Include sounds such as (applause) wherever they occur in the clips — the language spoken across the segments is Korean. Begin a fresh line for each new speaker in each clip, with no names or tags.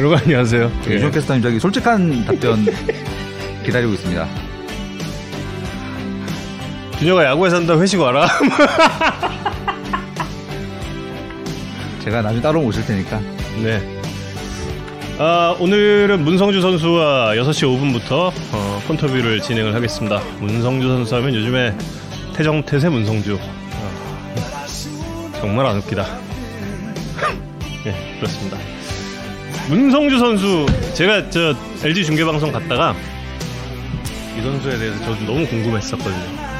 여러분 안녕하세요.
예. 유종 캐스터님 저기 솔직한 답변 (laughs) 기다리고 있습니다.
준혁아 야구에 산다 회식 와라. (laughs)
제가 나중에 따로 오실 테니까.
네. 아, 오늘은 문성주 선수와 6시 5분부터 어, 폰터뷰를 진행을 하겠습니다. 문성주 선수 하면 요즘에 태정태세 문성주. 어, 정말 안 웃기다. (laughs) 예, 그렇습니다. 문성주 선수, 제가 저 LG 중계 방송 갔다가 이 선수에 대해서 저도 너무 궁금했었거든요.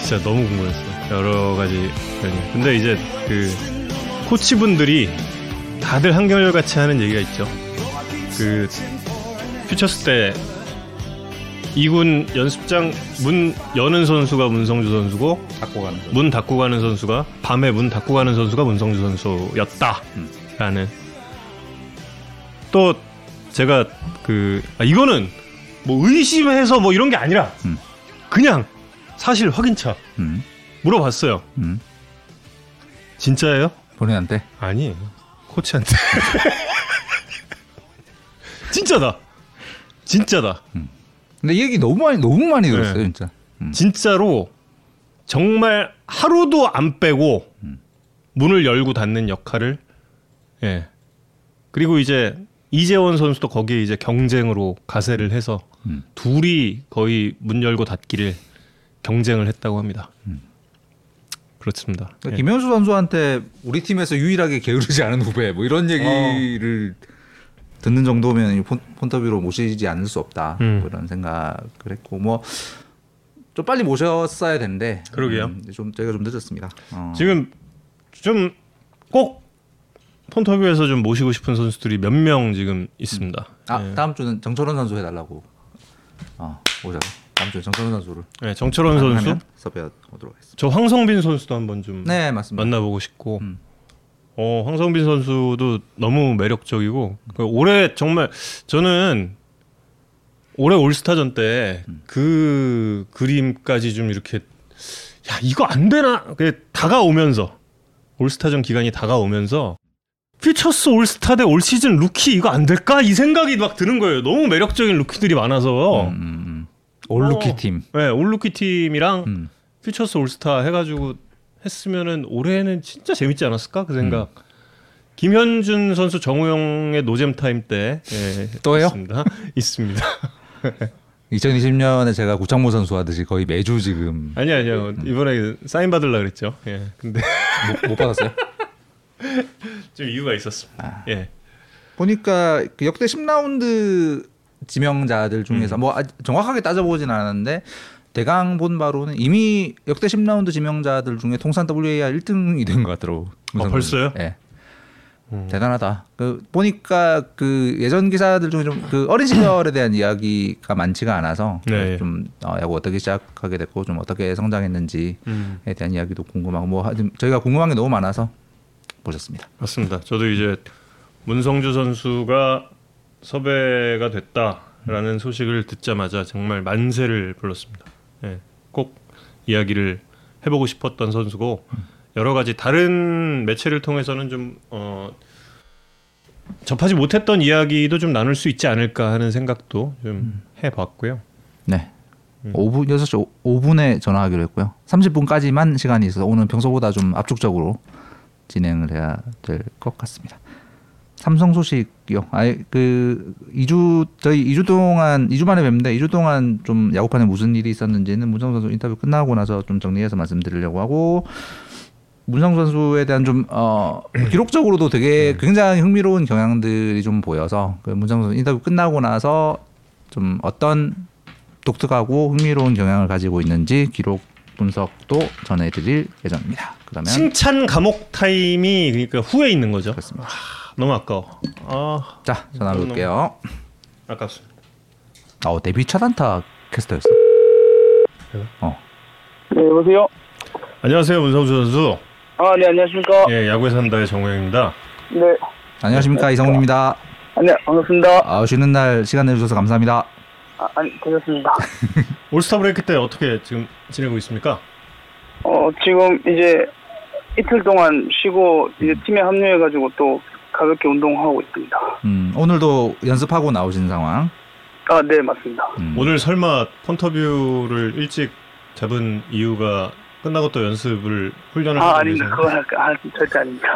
진짜 너무 궁금했어요. 여러 가지. 근데 이제 그 코치분들이 다들 한결같이 하는 얘기가 있죠. 그 퓨처스 때 2군 연습장 문 여는 선수가 문성주 선수고
닫고 가는 선수.
문 닫고 가는 선수가 밤에 문 닫고 가는 선수가 문성주 선수였다라는 또 제가 그 아, 이거는 뭐 의심해서 뭐 이런 게 아니라
음.
그냥 사실 확인차
음.
물어봤어요.
음.
진짜예요?
본인한테.
아니 코치한테 (laughs) 진짜다 진짜다
근데 이 얘기 너무 많이 너무 많이 들었어요,
네.
진짜. 음.
진짜로 정말 하루도 안 빼고 문을 열고 닫는 역할을 예 그리고 이제 이재원 선수도 거기에 이제 경쟁으로 가세를 해서
음.
둘이 거의 문 열고 닫기를 경쟁을 했다고 합니다. 그렇습니다.
그러니까
예.
김현수 선수한테 우리 팀에서 유일하게 게으르지 않은 후배 뭐 이런 얘기를 듣는 정도면 폰, 폰터뷰로 모시지 않을 수 없다
음.
뭐 이런 생각을 했고 뭐 좀 빨리 모셨어야 되는데
그러게요.
음, 좀 저희가 좀 늦었습니다. 어.
지금 좀 꼭 폰터뷰에서 좀 모시고 싶은 선수들이 몇 명 지금 있습니다.
아
예.
다음 주는 정철원 선수 해달라고 어, 오셔서 다음 주에 정철원 선수를
예, 정철원 선수,
섭외 오도록 하겠습니다.
저 황성빈 선수도 한번 좀
네 맞습니다.
만나보고 싶고,
음.
어 황성빈 선수도 너무 매력적이고 그 올해 정말 저는 올해 올스타전 때
음.
그 그림까지 좀 이렇게 야 이거 안 되나 그 다가오면서 올스타전 기간이 다가오면서 퓨처스 올스타 대 올 시즌 루키 이거 안 될까 이 생각이 막 드는 거예요. 너무 매력적인 루키들이 많아서.
음, 음, 음. 올루키
어.
팀.
네, 올 루키 팀이랑
음.
퓨처스 올스타 해가지고 했으면은 올해는 진짜 재밌지 않았을까 그 생각.
음.
김현준 선수 정우영의 노잼 타임 때 예,
또요? (laughs)
있습니다. 있습니다.
2020년에 제가 구창모 선수 하듯이 거의 매주 지금
아니 아니요
음.
이번에 사인 받으려 그랬죠. 예, 근데
못, 못 받았어요. (laughs) (laughs)
좀 이유가 있었습니다.
아.
예,
보니까 그 역대 10라운드 지명자들 중에서 뭐 아- 정확하게 따져보진 않았는데 대강 본 바로는 이미 역대 10라운드 지명자들 중에 통산 WAR 1등이 된 것 같더라고.
아, 벌써요?
예.
음.
대단하다. 그 보니까 그 예전 기사들 중에 좀 그 어린 시절에 대한 (clears throat) 이야기가 많지가 않아서
네.
좀 어, 야구 어떻게 시작하게 됐고 좀 어떻게 성장했는지에
음,
대한 이야기도 궁금하고 뭐 저희가 궁금한 게 너무 많아서 보셨습니다.
맞습니다. 저도 이제 문성주 선수가 섭외가 됐다라는 소식을 듣자마자 정말 만세를 불렀습니다. 예, 꼭 이야기를 해보고 싶었던 선수고 여러 가지 다른 매체를 통해서는 좀 어, 접하지 못했던 이야기도 좀 나눌 수 있지 않을까 하는 생각도 좀 해봤고요.
네. 5분 6시 5, 분에 전화하기로 했고요. 30분까지만 시간이 있어서 오늘 평소보다 좀 압축적으로 진행을 해야 될 것 같습니다. 삼성 소식이요. 아예 그 2주 저희 2주 동안 2주 만에 뵙는데 2주 동안 좀 야구판에 무슨 일이 있었는지는 문성 선수 인터뷰 끝나고 나서 좀 정리해서 말씀드리려고 하고 문성 선수에 대한 좀 어, 기록적으로도 되게 굉장히 흥미로운 경향들이 좀 보여서 그 문성 선수 인터뷰 끝나고 나서 좀 어떤 독특하고 흥미로운 경향을 가지고 있는지 기록 분석도 전해드릴 예정입니다. 그러면
칭찬 감옥 타임이 그러니까 후에 있는 거죠.
그렇습니다.
너무 아까워. 아,
자 전화 볼게요.
아깝습니다.
어 데뷔 첫 안타 캐스터였어. 어
네, 여보세요?
안녕하세요, 문성주 선수.
아, 네, 안녕하십니까?
예, 야구에 산다의 정우영입니다.
네.
안녕하십니까 이성훈입니다.
안녕, 반갑습니다.
아, 쉬는 날 시간 내주셔서 감사합니다.
아, 아니, 괜찮습니다. (laughs)
올스타 브레이크 때 어떻게 지금 지내고 있습니까?
어, 지금 이제 이틀 동안 쉬고 이제 팀에 합류해가지고 또 가볍게 운동하고 있습니다.
음, 오늘도 연습하고 나오신 상황.
아, 네, 맞습니다.
음.
오늘 설마 폰터뷰를 일찍 잡은 이유가 끝나고 또 연습을 훈련을
아,
하기
아닙니다. 그건 아, 절대 아닙니다.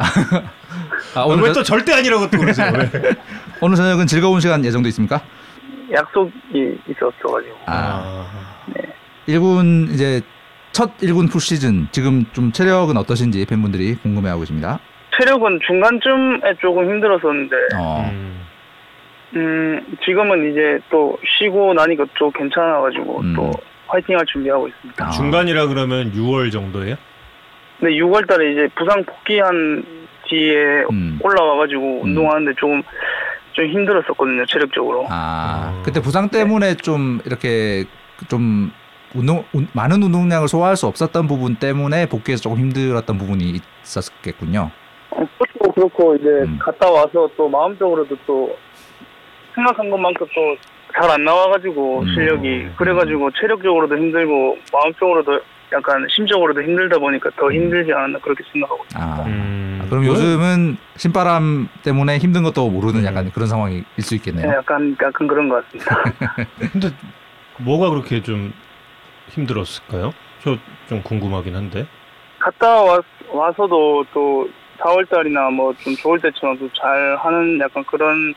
아,
아,
오늘,
왜또
저,
절대 아니라고 또 그러세요? 왜? (laughs)
오늘 저녁은 즐거운 시간 예정도 있습니까?
약속이 있었어가지고.
아. 1군 이제 첫 1군 풀 시즌 지금 좀 체력은 어떠신지 팬분들이 궁금해하고 계십니다.
체력은 중간쯤에 조금 힘들었었는데,
어.
음,
음, 지금은 이제 또 쉬고 나니까 또 괜찮아가지고
음.
또 화이팅할 준비하고 있습니다.
아.
중간이라 그러면 6월 정도예요?
근데 6월달에 이제 부상 복귀한 뒤에
음.
올라와가지고
음.
운동하는데 조금 좀 힘들었었거든요 체력적으로.
아,
어.
그때 부상 때문에 좀 이렇게 좀 운동 운- 많은 운동량을 소화할 수 없었던 부분 때문에 복귀에서 조금 힘들었던 부분이 있었겠군요.
어, 그렇고 그렇고 이제
음.
갔다 와서 또 마음적으로도 또 생각한 것만큼 또 잘 안 나와가지고
음.
실력이 그래가지고 체력적으로도 힘들고 마음적으로도 약간 심적으로도 힘들다 보니까 더 힘들지 않았나 그렇게 생각하고 있습니다.
아,
음,
그럼 요즘은 신바람 때문에 힘든 것도 모르는 약간 그런 상황일 수
네,
있겠네요.
약간 약간 그런 것 같습니다. (laughs)
근데 뭐가 그렇게 좀 힘들었을까요? 저 좀 궁금하긴 한데.
갔다 와, 와서도 또 4월달이나 뭐 좀 좋을 때처럼 또 잘 하는 약간 그런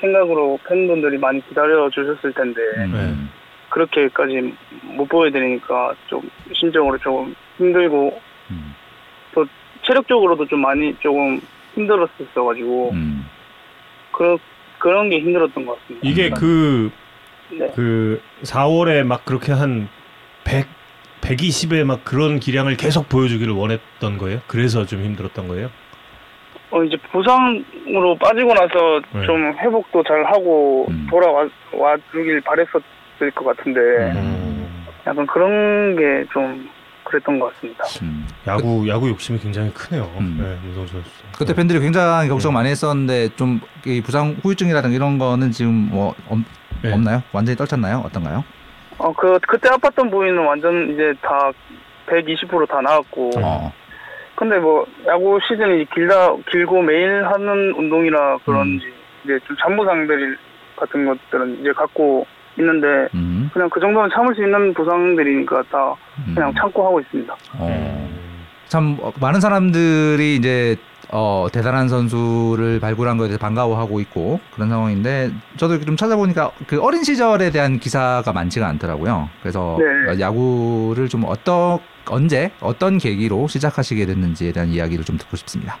생각으로 팬분들이 많이 기다려 주셨을 텐데
음.
그렇게까지 못 보여드리니까 좀 심적으로 조금 힘들고
음.
체력적으로도 좀 많이 조금 힘들었었어가지고
음.
그런 그런 게 힘들었던 것 같습니다.
이게 그,
네.
그 4월에 막 그렇게 한 100, 120의 막 그런 기량을 계속 보여주기를 원했던 거예요? 그래서 좀 힘들었던 거예요?
어, 이제 부상으로 빠지고 나서
네.
좀 회복도 잘 하고
음.
돌아와 와 주길 바랬었을 것 같은데
음.
약간 그런 게 좀 그랬던 것 같습니다.
음.
야구 야구 욕심이 굉장히 크네요.
음.
네, 문성 선수.
그때 팬들이 굉장히 걱정 많이 했었는데 좀이 부상 후유증이라든가 이런 거는 지금 뭐 없,
네.
없나요? 완전히 떨쳤나요? 어떤가요?
어, 그, 그때 아팠던 부위는 완전 이제 다 120%다 나았고.
어.
근데 뭐, 야구 시즌이 길다, 길고 매일 하는 운동이라 그런지, 이제 좀 잔부상들 같은 것들은 이제 갖고 있는데,
음.
그냥 그 정도는 참을 수 있는 부상들이니까 다
음.
그냥 참고 하고 있습니다.
어. 참 어, 많은 사람들이 이제 어, 대단한 선수를 발굴한 것에 대해서 반가워하고 있고 그런 상황인데 저도 좀 찾아보니까 그 어린 시절에 대한 기사가 많지가 않더라고요. 그래서
네.
어, 야구를 좀 어떤 언제 어떤 계기로 시작하시게 됐는지에 대한 이야기를 좀 듣고 싶습니다.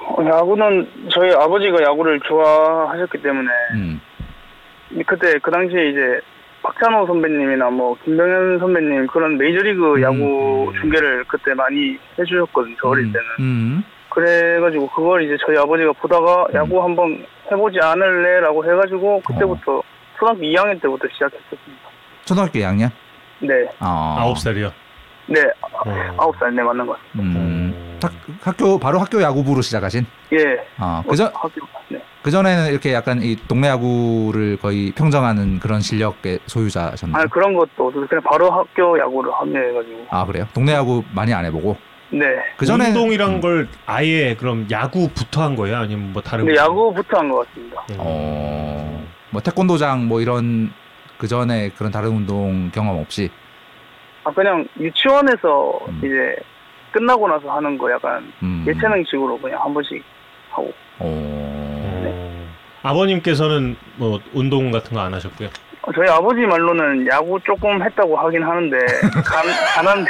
어, 야구는 저희 아버지가 야구를 좋아하셨기 때문에,
음.
그때 그 당시에 이제 박찬호 선배님이나 뭐 김병현 선배님 그런 메이저리그
음,
야구
음.
중계를 그때 많이 해주셨거든요. 저 어릴
음,
때는.
음.
그래가지고 그걸 이제 저희 아버지가 보다가
음.
야구 한번 해보지 않을래라고 해가지고
어.
그때부터 초등학교 2학년 때부터 시작했었습니다.
초등학교 2학년?
네,
어.
아홉 살이요.
네,
어.
아홉 살네 맞는 것 같습니다.
음. 학, 학교 바로 학교 야구부로 시작하신?
예.
어, 그전
학교 네.
그 전에는 이렇게 약간 이 동네 야구를 거의 평정하는 그런 실력의 소유자셨나요?
아 그런 것도 없어서 그냥 바로 학교 야구를 합류해가지고.
아 그래요? 동네 야구 많이 안 해보고
네.
그 전에
운동이란 걸 아예 그럼 야구부터 한 거예요? 아니면 뭐 다른? 거?
야구부터 한 것 같습니다.
음.
어, 뭐 태권도장 뭐 이런 그 전에 그런 다른 운동 경험 없이
아 그냥 유치원에서
음.
이제 끝나고 나서 하는 거 약간
음.
예체능식으로 그냥 한 번씩 하고.
어,
어. 아버님께서는 뭐 운동 같은 거 안 하셨고요.
어, 저희 아버지 말로는 야구 조금 했다고 하긴 하는데 간, 가난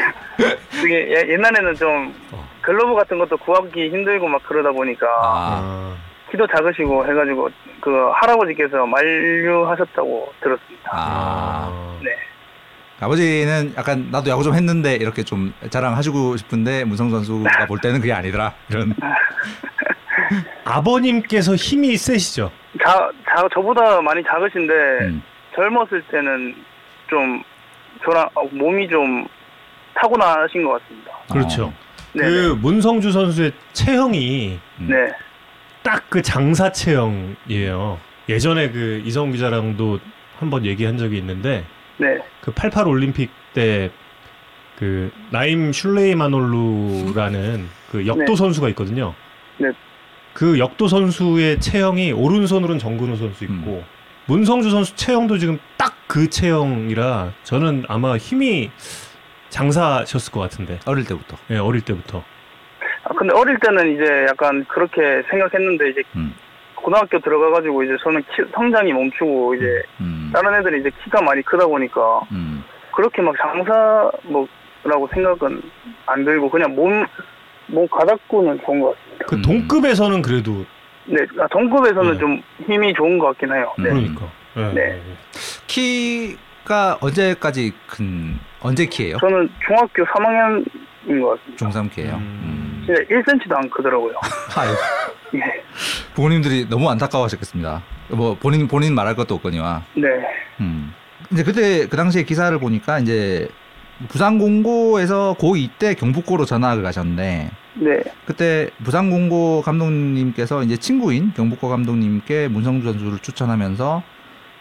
그게 예- 옛날에는 좀
어.
글러브 같은 것도 구하기 힘들고 막 그러다 보니까
아,
아.
키도 작으시고 해가지고 그 할아버지께서 만류하셨다고 들었습니다.
아.
네.
아버지는 약간 나도 야구 좀 했는데 이렇게 좀 자랑하시고 싶은데 문성 선수가 볼 때는 그게 아니더라 이런 (laughs)
아버님께서 힘이 세시죠?
자, 자, 저보다 많이 작으신데
음.
젊었을 때는 좀 저랑 어, 몸이 좀 타고나신 것 같습니다.
그렇죠.
어.
네,
그 문성주 선수의 체형이
음.
네,
딱 그 장사 체형이에요. 예전에 그 이성 기자랑도 한번 얘기한 적이 있는데
네,
그88 올림픽 때 그 나임 슐레이마놀루라는 그 역도
네.
선수가 있거든요.
네.
그 역도 선수의 체형이 오른손으로는 정근우 선수 있고
음.
문성주 선수 체형도 지금 딱 그 체형이라 저는 아마 힘이 장사셨을 것 같은데
어릴 때부터.
예, 어릴 때부터
아, 근데 어릴 때는 이제 약간 그렇게 생각했는데 이제
음.
고등학교 들어가가지고 이제 저는 키- 성장이 멈추고 이제
음.
다른 애들이 이제 키가 많이 크다 보니까
음.
그렇게 막 장사 뭐라고 생각은 안 들고 그냥 몸, 몸 가닥고는 좋은 것 같습니다.
그
음.
동급에서는 그래도
네, 아, 동급에서는
네.
좀 힘이 좋은 것 같긴 해요. 네.
음.
그러니까 예,
네.
예.
키가 언제까지 큰 언제 키예요?
저는 중학교 3학년인 것 같습니다.
중3 키예요.
음.
음.
진짜 1cm도 안 크더라고요. (laughs)
아유,
예.
부모님들이 너무 안타까워하셨겠습니다. 뭐 본인 본인 말할 것도 없거니와.
네.
음. 이제 그때 그 당시에 기사를 보니까 이제 부산 공고에서 고2 때 경북고로 전학을 가셨는데
네.
그때 부산공고 감독님께서 이제 친구인 경북고 감독님께 문성주 선수를 추천하면서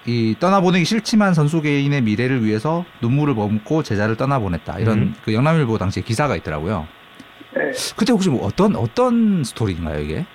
이 떠나보내기 싫지만 선수 개인의 미래를 위해서 눈물을 머금고 제자를 떠나보냈다 이런
음.
그 영남일보 당시에 기사가 있더라고요.
네.
그때 혹시 뭐 어떤 어떤 스토리인가요 이게?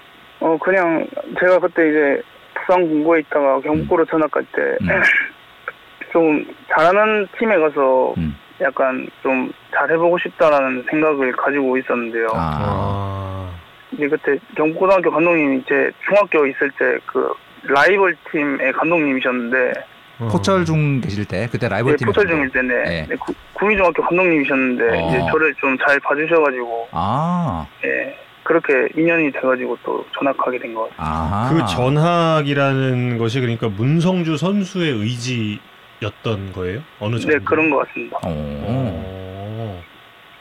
어, 그냥 제가 그때 이제 부산 공고에 있다가 경북고로 전학 갈때
음. (laughs)
좀 잘하는 팀에 가서
음.
약간 좀 잘해보고 싶다라는 생각을 가지고 있었는데요.
아,
아.
이제 그때 경북고등학교 감독님이 제 중학교 있을 때 그 라이벌 팀의 감독님이셨는데
어.
포철 중 계실 때 그때 라이벌
네,
팀
포철 중일 때네
네.
네, 구- 구미중학교 감독님이셨는데
어.
이제 저를 좀 잘 봐주셔가지고
아,
예 그렇게 인연이 돼가지고 또 전학하게 된 것 같아요.
아,
그 전학이라는 것이 그러니까 문성주 선수의 의지 였던 거예요? 어느 정도?
네 그런 것 같습니다.
어,
어.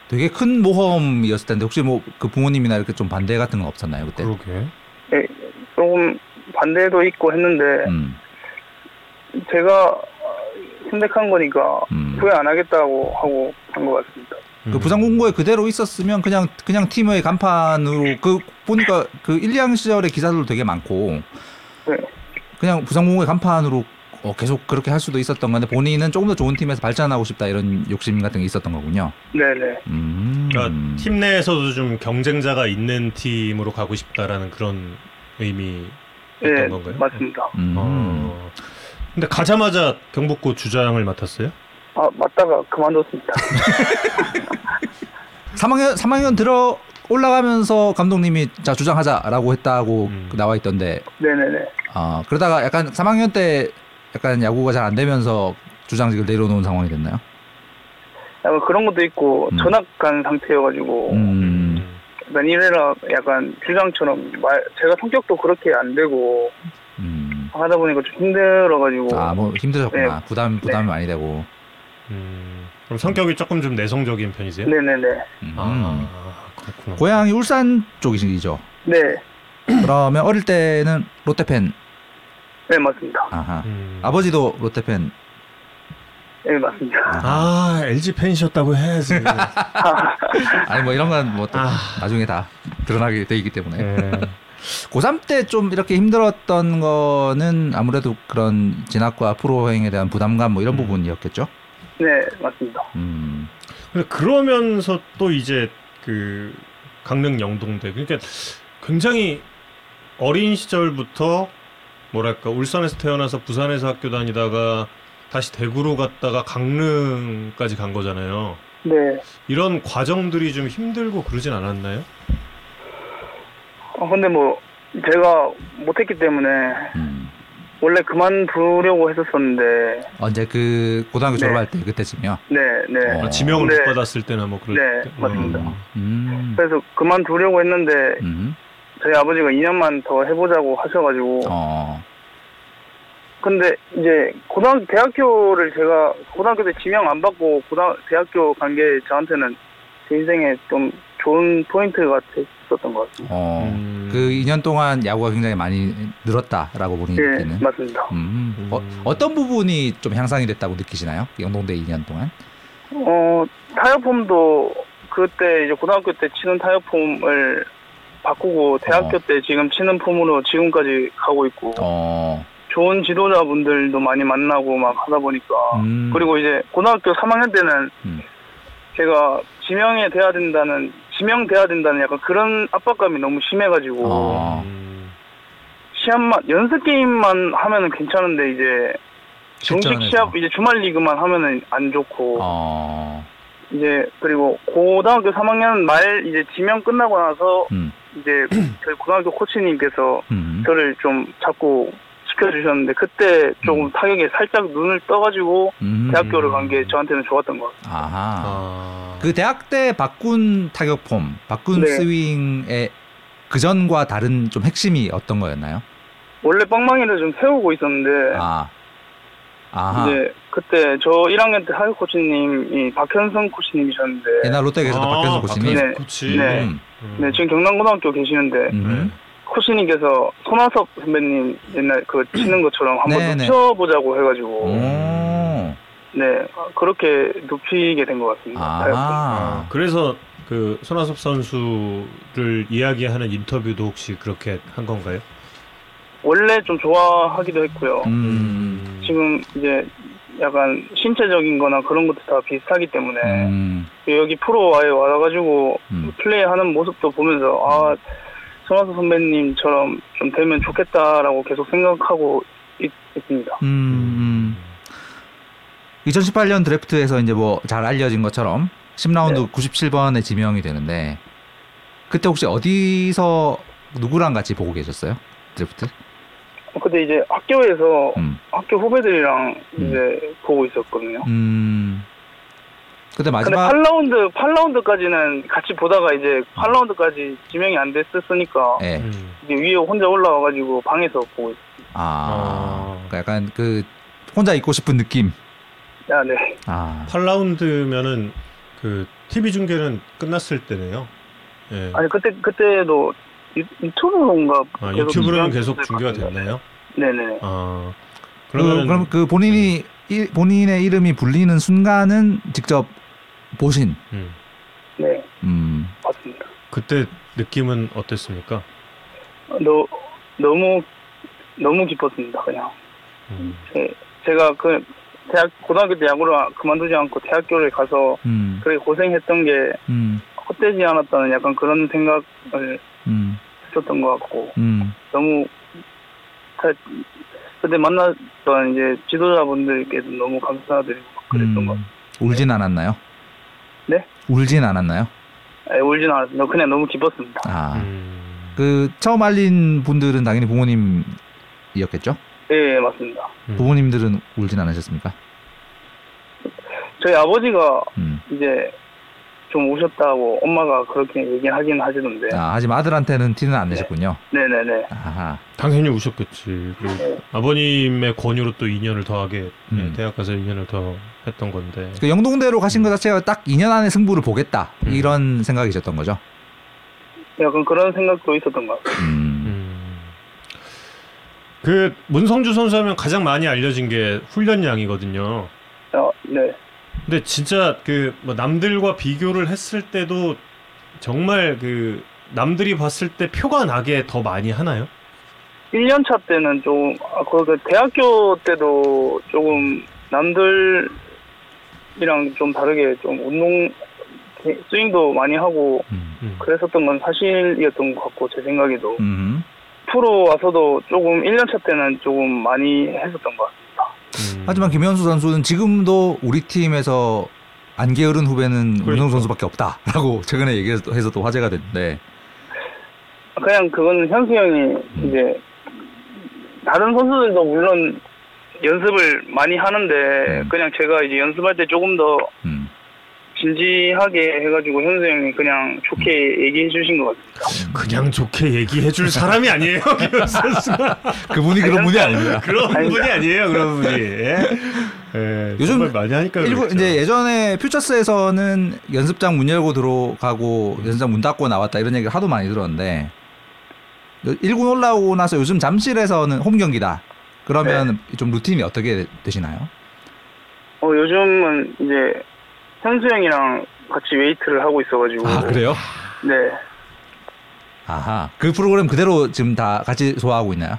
되게 큰 모험이었을 텐데 혹시 뭐 그 부모님이나 이렇게 좀 반대 같은 건 없었나요 그때?
그러게.
예, 조금 반대도 있고 했는데
음,
제가 선택한 거니까
음.
후회 안 하겠다고 하고 한 것 같습니다.
음.
그 부산 공고에 그대로 있었으면 그냥 그냥 팀의 간판으로 그 보니까 그 1, 2학년 시절에 기사들도 되게 많고
네.
그냥 부산 공고의 간판으로 어, 계속 그렇게 할 수도 있었던 건데 본인은 조금 더 좋은 팀에서 발전하고 싶다 이런 욕심 같은 게 있었던 거군요.
네네.
음.
그러니까 팀 내에서도 좀 경쟁자가 있는 팀으로 가고 싶다라는 그런 의미였던
예,
건가요?
맞습니다.
음.
어. 근데 가자마자 경북고 주장을 맡았어요?
아, 맞다가 그만뒀습니다. (laughs)
3학년 3학년 들어 올라가면서 감독님이 자 주장하자라고 했다고
음.
나와 있던데
네네네.
아 그러다가 약간 3학년 때 약간 야구가 잘 안 되면서 주장직을 내려놓은 상황이 됐나요?
약간 그런 것도 있고
음.
전학 간 상태여가지고
음.
약간 이래라 약간 주장처럼 말 제가 성격도 그렇게 안 되고
음.
하다 보니까 좀 힘들어가지고
아 뭐 힘드셨구나.
네.
부담 부담이 많이 되고.
음. 그럼 성격이 조금 좀 내성적인 편이세요?
네네네.
음.
아, 그렇구나.
고향이 울산 쪽이시죠?
네.
그러면 어릴 때는 롯데 팬.
네 맞습니다.
아하.
음.
아버지도 롯데 팬.
네 맞습니다.
아, LG 팬이셨다고 해야지. (laughs)
아니 뭐 이런 건뭐또
아.
나중에 다 드러나게 돼 있기 때문에.
네. (laughs)
고3 때 좀 이렇게 힘들었던 거는 아무래도 그런 진학과 프로 행에 대한 부담감 뭐 이런
음.
부분이었겠죠.
네 맞습니다.
음.
근데 그러면서 또 이제 그 강릉 영동대 그러니까 굉장히 어린 시절부터 뭐랄까 울산에서 태어나서 부산에서 학교 다니다가 다시 대구로 갔다가 강릉까지 간 거잖아요.
네.
이런 과정들이 좀 힘들고 그러진 않았나요?
어, 근데 뭐 제가 못했기 때문에
음.
원래 그만두려고 했었었는데
언제 그 고등학교
네.
졸업할 때 그때쯤이요.
네 네.
어.
아, 지명을
네.
못 받았을 때나 뭐 그럴
네,
때.
맞습니다.
어.
음.
그래서 그만두려고 했는데
음.
저희 아버지가 2년만 더 해보자고 하셔가지고
어.
근데 이제 고등 대학교를 제가 고등학교 때 지명 안 받고 고등 대학교 간 게 저한테는 제 인생에 좀 좋은 포인트가 됐었던 것 같습니다.
어.
음.
그 2년 동안 야구가 굉장히 많이 늘었다라고 본인이
네,
느끼는.
맞습니다.
음.
음.
어, 어떤 부분이 좀 향상이 됐다고 느끼시나요? 영동대 2년 동안?
어 타협폼도 그때 이제 고등학교 때 치는 타협폼을 바꾸고 대학교
어.
때 지금 치는 폼으로 지금까지 가고 있고
어.
좋은 지도자분들도 많이 만나고 막 하다 보니까
음.
그리고 이제 고등학교 3학년 때는
음.
제가 지명이 돼야 된다는 지명돼야 된다는 약간 그런 압박감이 너무 심해가지고
어.
음.
시합만 연습 게임만 하면은 괜찮은데 이제 정식. 시합 이제 주말 리그만 하면은 안 좋고
어.
이제 그리고 고등학교 3학년 말 이제 지명 끝나고 나서
음.
이제 (clears throat) 저희 고등학교 코치님께서
음.
저를 좀 자꾸 시켜주셨는데 그때 조금
음.
타격에 살짝 눈을 떠가지고
음.
대학교를 간 게 저한테는 좋았던 것 같아요.
아하.
아.
그 대학 때 바꾼 타격 폼, 바꾼
네.
스윙의 그 전과 다른 좀 핵심이 어떤 거였나요?
원래 빵망이를 좀 세우고 있었는데
아. 아하.
이제 그때 저 1학년 때 하교 코치님이 박현성 코치님이셨는데
옛날 롯데에서
아,
박현석 코치님.
네.
코치.
네.
음.
음.
네, 지금 경남고등학교 계시는데
음.
코치님께서 손아섭 선배님 옛날 그 치는 것처럼 한번
네네.
눕혀보자고 해가지고
오.
네 그렇게 눕히게 된 것 같습니다.
아.
아, 그래서 그 손아섭 선수를 이야기하는 인터뷰도 혹시 그렇게 한 건가요?
원래 좀 좋아하기도 했고요.
음.
지금 이제 약간 신체적인 거나 그런 것도 다 비슷하기 때문에
음.
여기 프로와에 와가지고
음.
플레이하는 모습도 보면서 아 손아섭 선배님처럼 좀 되면 좋겠다라고 계속 생각하고 있, 있습니다.
음. 2018년 드래프트에서 이제 뭐 잘 알려진 것처럼 10라운드 97번에 지명이 되는데 그때 혹시 어디서 누구랑 같이 보고 계셨어요? 드래프트?
근데 이제 학교에서
음.
학교 후배들이랑
음.
이제 보고 있었거든요.
음.
근데
마지막
8라운드 8라운드까지는 같이 보다가 이제 8라운드까지 지명이 안 됐었으니까
예.
음.
이제 위에 혼자 올라와 가지고 방에서 보고 있어요.
아. 그러니까 약간 그 혼자 있고 싶은 느낌.
아, 네.
아.
8라운드면은 그 TV 중계는 끝났을 때네요. 예.
아니 그때 그때도 유, 유튜브론가
아, 유튜브로는 계속 중계가. 됐나요?
네네.
아.
그,
그러면
그럼 그 본인이 이- 본인의 이름이 불리는 순간은 직접 보신.
음.
네
음.
맞습니다.
그때 느낌은 어땠습니까?
너 너무 너무 기뻤습니다. 그냥
음.
제, 제가 그 대학 고등학교 때 야구를 그만두지 않고 대학교를 가서
음.
그렇게 고생했던 게
음.
헛되지 않았다는 약간 그런 생각을
음.
했었던 것 같고
음.
너무 다- 그때 만났던 이제 지도자분들께도 너무 감사드리고 그랬던 것 같아요.
음. 울진 않았나요?
네?
울진 않았나요?
네, 울진 않았습니다. 그냥 너무 기뻤습니다.
아.
음.
그 처음 알린 분들은 당연히 부모님이었겠죠?
네, 맞습니다.
음.
부모님들은 울진 않으셨습니까?
저희 아버지가
음.
이제 좀 우셨다고 엄마가 그렇게 얘기 하긴 하시던데.
아, 하지만 아들한테는 티는 안 내셨군요.
네 네네.
아하.
당연히 우셨겠지.
네.
아버님의 권유로 또 2년을 더하게 예,
음.
대학 가서 2년을 더 했던 건데.
그 영동대로 가신 것 자체가 딱 2년 안에 승부를 보겠다
음.
이런 생각이셨던 거죠.
약간 그런 생각도 있었던 것 같아요.
음.
음. 그 문성주 선수 하면 가장 많이 알려진 게 훈련량이거든요.
어, 네.
근데 진짜 그 뭐 남들과 비교를 했을 때도 정말 그 남들이 봤을 때 표가 나게 더 많이 하나요?
1년차 때는 좀, 아, 그, 그 대학교 때도 조금 남들이랑 좀 다르게 좀 운동, 게- 스윙도 많이 하고
음.
음.
그랬었던 건 사실이었던 것 같고, 제 생각에도.
음.
프로 와서도 조금 1년차 때는 조금 많이 했었던 것 같습니다.
음.
하지만 김현수 선수는 지금도 우리 팀에서 안 게으른 후배는
그러니까.
문성 선수밖에 없다라고 (laughs) 최근에 얘기해서 또 화제가 됐는데
그냥 그건 현수 형이 이제 다른 선수들도 물론 연습을 많이 하는데
음.
그냥 제가 이제 연습할 때 조금 더
음.
진지하게 해가지고 현수 형이 그냥 좋게 얘기해 주신 것 같습니다.
그냥 좋게 얘기해 줄 사람이 아니에요. (laughs) 선수가.
그분이 그런 분이 아닙니다. (laughs)
그런. 분이 아니에요. 그런 분이. 예. 예,
요즘
많이 하니까
일부
그렇죠.
이제 예전에 퓨처스에서는 연습장 문 열고 들어가고 연습장 문 닫고 나왔다 이런 얘기를 하도 많이 들었는데 1군 올라오고 나서 요즘 잠실에서는 홈 경기다. 그러면 좀 루틴이 어떻게 되시나요?
어, 요즘은 이제 현수 형이랑 같이 웨이트를 하고 있어가지고
아 그래요?
네
아하 그 프로그램 그대로 지금 다 같이 소화하고 있나요?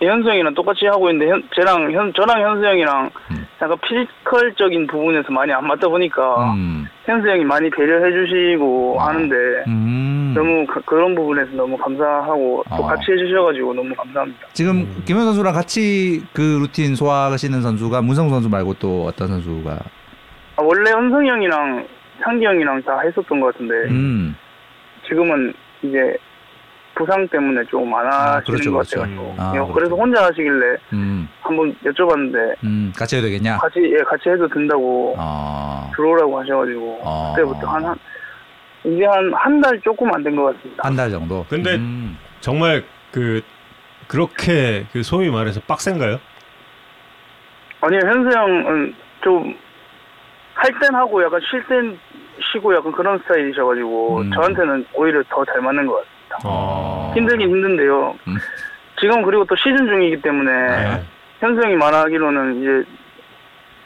현수 형이랑 똑같이 하고 있는데 현, 쟤랑 현 저랑 현수 형이랑
음.
약간 피지컬적인 부분에서 많이 안 맞다 보니까
음.
현수 형이 많이 배려해 주시고
아.
하는데
음.
너무 그, 런 부분에서 너무 감사하고 또
어.
같이 해주셔가지고 너무 감사합니다.
지금
음.
김현수 선수랑 같이 그 루틴 소화하시는 선수가 문성주 선수 말고 또 어떤 선수가
아, 원래 현성이 형이랑 창기 형이랑 다 했었던 것 같은데
음.
지금은 이제 부상 때문에 좀안
아,
하시는
그렇죠,
것
그렇죠.
같아가지고
아,
그래서
그렇죠.
혼자 하시길래
음.
한번 여쭤봤는데
음. 같이 해도 되겠냐?
같이 예, 같이 해도 된다고
어.
들어오라고 하셔가지고
어.
그때부터 한, 한 이제 한 한 달 조금 안 된 것 같습니다.
한 달 정도.
근데
음.
정말 그 그렇게 그 소위 말해서 빡센가요?
아니요 현수 형은 좀 할 땐 하고 약간 쉴 땐 쉬고 약간 그런 스타일이셔가지고
음.
저한테는 오히려 더 잘 맞는 것 같습니다.
어.
힘들긴 힘든데요.
음.
지금 그리고 또 시즌 중이기 때문에
네.
현수 형이 말하기로는 이제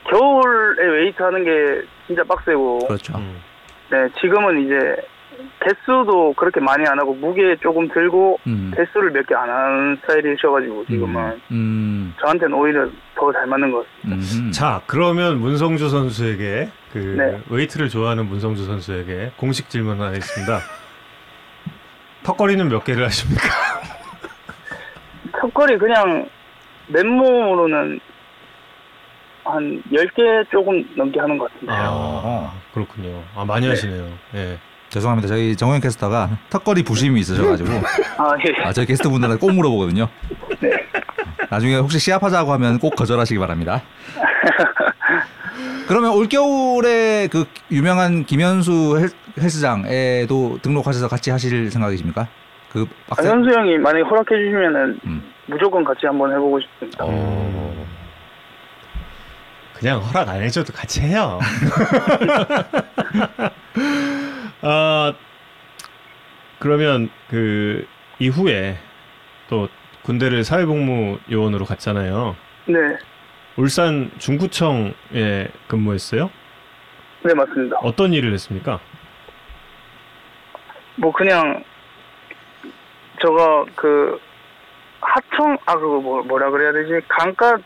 겨울에 웨이트 하는 게 진짜 빡세고
그렇죠.
음.
네 지금은 이제 개수도 그렇게 많이 안 하고 무게 조금 들고
음.
개수를 몇 개 안 하는 스타일이셔가지고 지금은
음. 음.
저한테는 오히려 더 잘 맞는 것 같습니다.
음.
자, 그러면 문성주 선수에게 그
네.
웨이트를 좋아하는 문성주 선수에게 공식 질문 하나 있습니다. 턱걸이는 몇 개를 하십니까? (laughs)
턱걸이 그냥 맨몸으로는 한 10개 조금 넘게 하는 것 같은데. 요
아, 그렇군요. 아, 많이
네.
하시네요. 예.
죄송합니다. 저희 정우영 캐스터가 턱걸이 부심이 있으셔가지고
아, 예.
아, 저희 게스트 분들한테 꼭 물어보거든요.
네.
나중에 혹시 시합하자고 하면 꼭 거절하시기 바랍니다. 그러면 올겨울에 그 유명한 김현수 헬- 헬스장에도 등록하셔서 같이 하실 생각이십니까? 그
아,
빡세...
현수 형이 만약에 허락해 주시면은
음.
무조건 같이 한번 해보고 싶습니다.
어. 그냥 허락 안 해줘도 같이 해요. (laughs) 아, 그러면 그 이후에 또 군대를 사회복무 요원으로 갔잖아요.
네.
울산 중구청에 근무했어요?
네, 맞습니다.
어떤 일을 했습니까?
뭐 그냥 저가 그 하청 아 그거 뭐 뭐라 그래야 되지 강가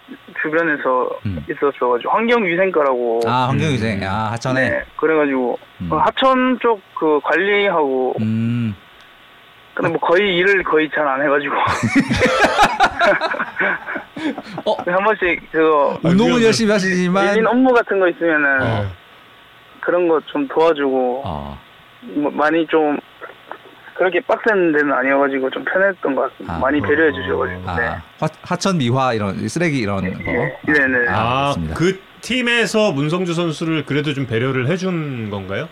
주변에서
음.
있었어가지고 환경위생과라고
아 환경위생
음.
아 하천에
네 그래가지고
음.
그 하천 쪽 그 관리하고
음.
근데 뭐 거의 일을 거의 잘 안 해가지고 (laughs)
어? (laughs)
한 번씩 그거
아,
운동은. 열심히 하시지만
일인 업무 같은 거 있으면은
어.
그런 거 좀 도와주고
어.
뭐 많이 좀 그렇게 빡센 데는 아니어가지고 좀 편했던 것 같습니다.
아.
많이 배려해 주셔가지고
아,
네.
하, 하천 미화 이런 쓰레기 이런 거.
네 네.
아,
아,
맞습니다.
그 팀에서 문성주 선수를 그래도 좀 배려를 해준 건가요?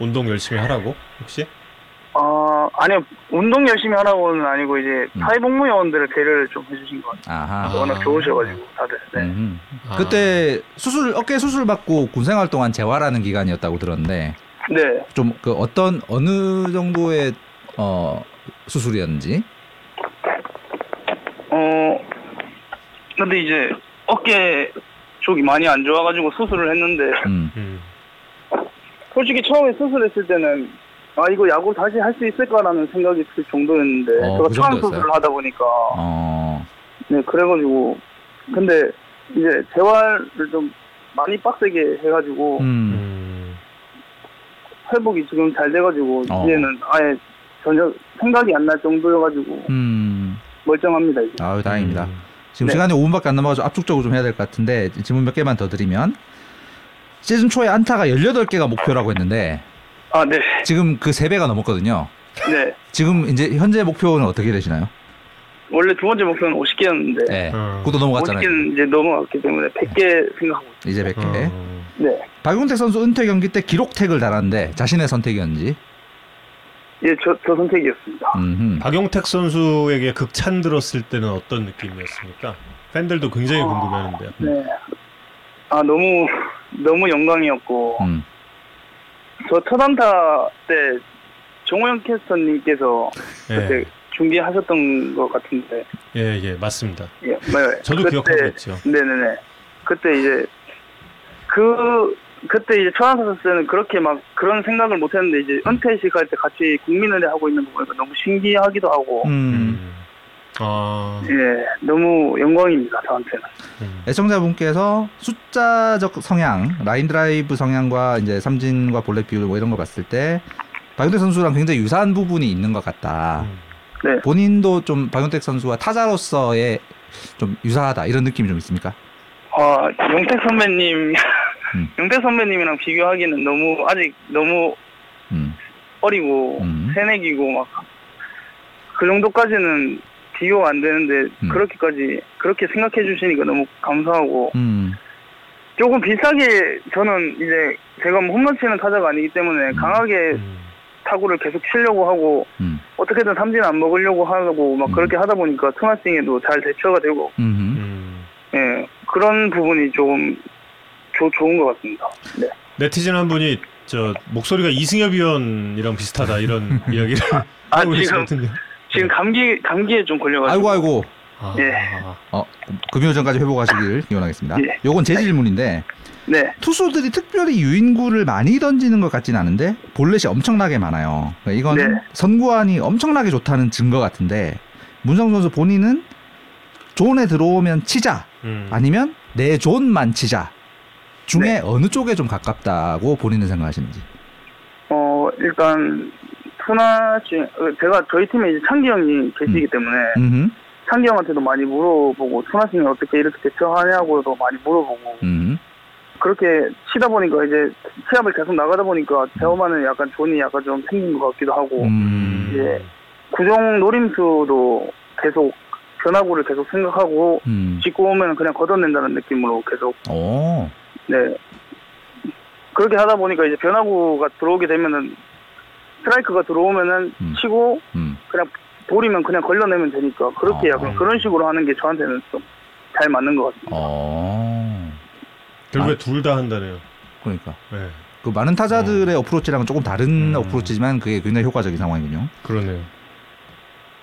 운동 열심히 하라고 혹시?
어, 아니요. 운동 열심히 하라고는 아니고 이제
음.
사회복무 요원들을 배려를 좀 해주신 것 같아요.
아하.
아.
워낙 좋으셔가지고 다들. 네.
음.
아.
그때 수술 어깨 수술 받고 군 생활 동안 재활하는 기간이었다고 들었는데
네.
좀 그 어떤 어느 정도의 어 수술이었는지.
어, 근데 이제 어깨 쪽이 많이 안 좋아가지고 수술을 했는데
음.
음.
솔직히 처음에 수술했을 때는 아 이거 야구 다시 할 수 있을까라는 생각이 들 정도였는데
어,
제가
그
처음? 수술을 하다 보니까
어.
네 그래가지고 근데 이제 재활을 좀 많이 빡세게 해가지고
음.
음.
회복이 지금 잘 돼가지고
어.
이제는 아예 전혀 생각이 안 날 정도여가지고
음.
멀쩡합니다 이제.
아유 다행입니다.
음.
지금
네.
시간이 5분밖에 안 남아서 압축적으로 좀 해야 될 것 같은데 질문 몇 개만 더 드리면 시즌 초에 안타가 18개가 목표라고 했는데
아 네.
지금 그 3배가 넘었거든요.
네.
지금 이제 현재 목표는 어떻게 되시나요?
원래 두 번째 목표는 50개였는데
네.
어.
그것도 넘어갔잖아요.
50개는 이제 넘어갔기 때문에 100개 생각하고 있어요.
이제 100개.
어.
네.
박용택 선수 은퇴 경기 때 기록 태그를 달았는데 자신의 선택이었는지.
예, 저, 저 선택이었습니다.
음흠.
박용택 선수에게 극찬 들었을 때는 어떤 느낌이었습니까? 팬들도 굉장히
아,
궁금해하는데요.
네. 아, 너무, 너무 영광이었고,
음.
저 첫 안타 때 정호영 캐스터님께서 그때
예,
중계하셨던 것 같은데,
예, 예, 맞습니다.
예, 네.
저도
그때-
기억하고 있죠.
네네네. 그때 이제, 그, 그때 이제 쳤을 때는 그렇게 막 그런 생각을 못 했는데, 이제 은퇴식 할 때 같이 국민은혜 하고 있는 거 보니까 너무 신기하기도 하고,
음.
음. 아,
예, 너무 영광입니다 저한테는.
애청자분께서 숫자적 성향, 라인 드라이브 성향과 이제 삼진과 볼넷 비율 뭐 이런 거 봤을 때 박용택 선수랑 굉장히 유사한 부분이 있는 것 같다.
음.
네,
본인도 좀 박용택 선수와 타자로서의 좀 유사하다 이런 느낌이 좀 있습니까?
아 용택 선배님,
음. (laughs)
용택 선배님이랑 비교하기는 너무 아직 너무
음.
어리고
음.
새내기고 막 그 정도까지는 비교가 안 되는데
음.
그렇게까지 그렇게 생각해 주시니까 너무 감사하고
음.
조금 비싸게 저는 이제 제가 뭐 홈런 치는 타자가 아니기 때문에 강하게
음.
타구를 계속 치려고 하고
음.
어떻게든 삼진 안 먹으려고 하고 막
음.
그렇게 하다 보니까 투나싱에도 잘 대처가 되고
음.
음.
예 그런 부분이 조금 조, 좋은 것 같습니다. 네.
네티즌 한 분이 저 목소리가 이승엽 위원이랑 비슷하다 이런 (laughs) 이야기를
아,
하고
지금-
계시거든요.
지금 감기 감기에 좀 걸려가지고
아이고 아이고.
아,
예.
어, 금요 전까지 회복하시길 기원하겠습니다.
예.
요건 제 질문인데
네
투수들이 특별히 유인구를 많이 던지는 것 같진 않은데 볼넷이 엄청나게 많아요. 그러니까 이거는
네.
선구안이 엄청나게 좋다는 증거 같은데 문성주 선수 본인은 존에 들어오면 치자
음.
아니면 내 존만 치자 중에
네.
어느 쪽에 좀 가깝다고 본인은 생각하시는지.
어 일단 two nothing 어, 제가 저희 팀에 이제 창기 형이 계시기 때문에
음.
창기 형한테도 많이 물어보고 two nothing이 어떻게 이렇게 대처하냐고도 많이 물어보고
음.
그렇게 치다 보니까 이제 시합을 계속 나가다 보니까 저만의 약간 존이 약간 좀 생긴 것 같기도 하고
음.
예. 구종 노림수도 계속 변화구를 계속 생각하고
음.
직구 오면 그냥 걷어낸다는 느낌으로 계속
오.
네 그렇게 하다 보니까 이제 변화구가 들어오게 되면은 스트라이크가 들어오면은
음.
치고
음.
그냥 볼이면 그냥 걸러내면 되니까 그렇게
아.
약간 그런 식으로 하는 게 저한테는 좀 잘 맞는 것 같습니다.
어.
결국에
아.
둘다 한다네요.
그러니까
네,
그 많은 타자들의 어 프로치랑은 조금 다른
음.
어프로치지만 그게 굉장히 효과적인 상황이군요.
그러네요.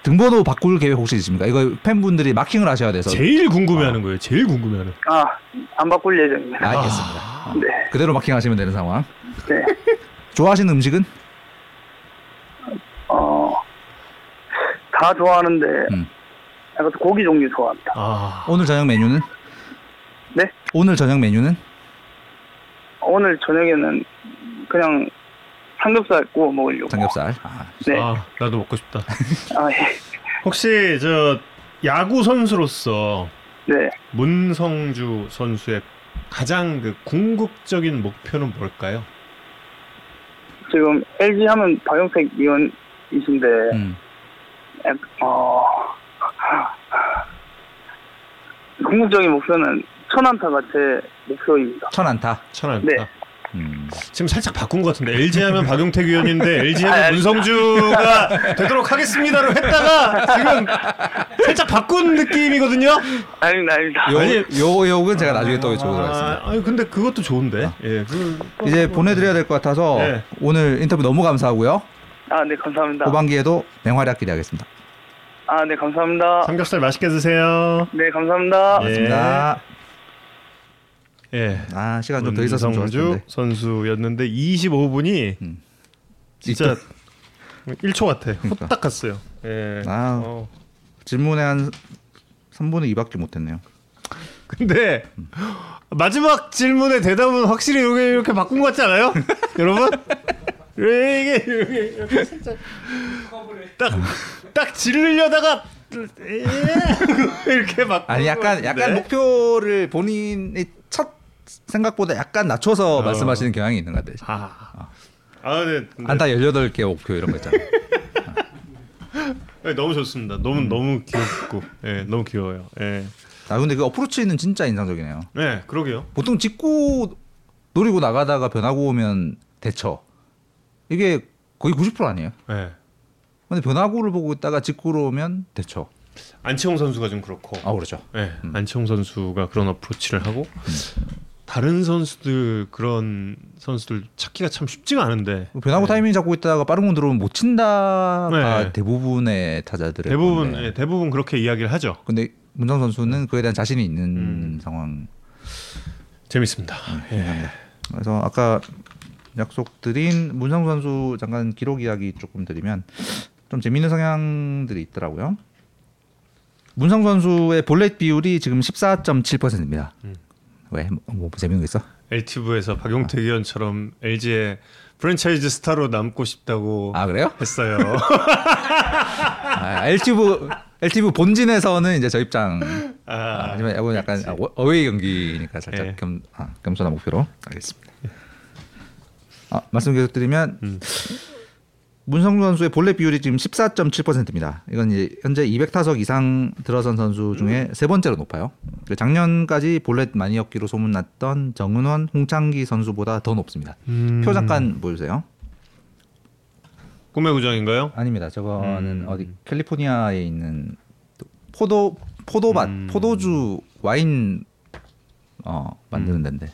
등번호 바꿀 계획 혹시 있습니까? 이거 팬분들이 마킹을 하셔야 돼서.
제일 궁금해하는 거예요. 제일 궁금해하는.
아안 바꿀 예정입니다.
알겠습니다.
아.
네,
그대로 마킹하시면 되는 상황.
네. (laughs)
좋아하시는 음식은?
어, 다 좋아하는데,
음.
약간 고기 종류 좋아합니다.
아,
오늘 저녁 메뉴는?
네?
오늘 저녁 메뉴는?
오늘 저녁에는 그냥 삼겹살 구워 먹으려고.
삼겹살. 아,
네.
아, 나도 먹고 싶다.
아, 예.
혹시 저 야구 선수로서
네.
문성주 선수의 가장 그 궁극적인 목표는 뭘까요?
지금 LG 하면 박영택 위원이신데,
음.
약- 어, 궁극적인 목표는 천안타가 제 목표입니다.
천안타.
천안타.
네.
음.
지금 살짝 바꾼 것 같은데 LG 하면 박용택 위원인데 LG
아니,
하면
아니.
문성주가 되도록 하겠습니다로 했다가 지금 살짝 바꾼 느낌이거든요.
아닙니다, 아닙니다.
요,
아니-
요, 요건 제가 나중에 또 여쭤보도록
아,
하겠습니다.
아니 근데 그것도 좋은데.
아.
예, 그
이제 보내드려야 될 것 같아서
네.
오늘 인터뷰 너무 감사하고요.
아, 네, 감사합니다.
후반기에도 맹활약 기대하겠습니다.
아, 네, 감사합니다.
삼겹살 맛있게 드세요.
네, 감사합니다.
예.
고맙습니다.
예.
아 시간 좀 더 있었으면 좋았을 텐데.
선수였는데 25분이
음.
진짜 1초 같아.
그러니까.
후딱 갔어요. 예.
아.
어.
질문에 한 3분의 2밖에 못했네요.
근데 마지막 질문의 대답은 확실히 이렇게 이렇게 바꾼 것 같지 않아요? (laughs) 여러분? 왜 이게 이렇게, (laughs) 이렇게 살짝 딱딱 지르려다가 예, 이렇게 막
아니 약간 약간 목표를 본인의 첫 생각보다 약간 낮춰서
어.
말씀하시는 경향이 있는 것 같아요.
아, 아 네, 근데
안타 18개 목표 이런 거 있잖아요.
네, 너무 좋습니다. 너무
음.
너무 귀엽고, 예, 너무 귀여워요. 예,
아 근데 그 어프로치는 진짜 인상적이네요.
네, 그러게요.
보통 직구 노리고 나가다가 변하고 오면 대처. 이게 거의 90% 아니에요.
예,
근데 변화구를 보고 있다가 직구로 오면 대처.
안치홍 선수가 좀 그렇고,
아 그렇죠.
예, 안치홍 선수가 그런 어프로치를 하고 다른 선수들 그런 선수들 찾기가 참 쉽지가 않은데
변화구
네.
타이밍 잡고 있다가 빠른 공 들어오면 못 친다가
네.
대부분의 타자들의
대부분. 예, 대부분 그렇게 이야기를 하죠.
근데 문정 선수는 그에 대한 자신이 있는
음.
상황.
재밌습니다. 예.
그래서 아까 약속드린 문성 선수 잠깐 기록 이야기 조금 드리면 좀 재밌는 성향들이 있더라고요. 문성 선수의 볼넷 비율이 지금 14.7%입니다.
음.
왜? 뭐, 뭐 재밌는 거 있어?
LTV에서 박용택 의원처럼 LG의 프랜차이즈 스타로 남고 싶다고
아 그래요?
했어요. (laughs)
아, LTV LTV 본진에서는 이제 저 입장. 아,
아,
하지만 이건 약간 아, 어- 어웨이 경기니까 살짝
예.
겸 아, 겸손한 목표로 알겠습니다. 아, 말씀 계속 드리면
음.
문성주 선수의 볼넷 비율이 지금 14.7%입니다. 이건 이제 현재 200타석 이상 들어선 선수 중에 세 번째로 높아요. 그 작년까지 볼넷 많이였기로 소문났던 정은원, 홍창기 선수보다 더 높습니다.
음.
표 잠깐 보여주세요.
꿈의 구장인가요?
아닙니다. 저거는
음.
어디 캘리포니아에 있는 포도 포도밭
음.
포도주 와인 어 만드는
음.
데인데.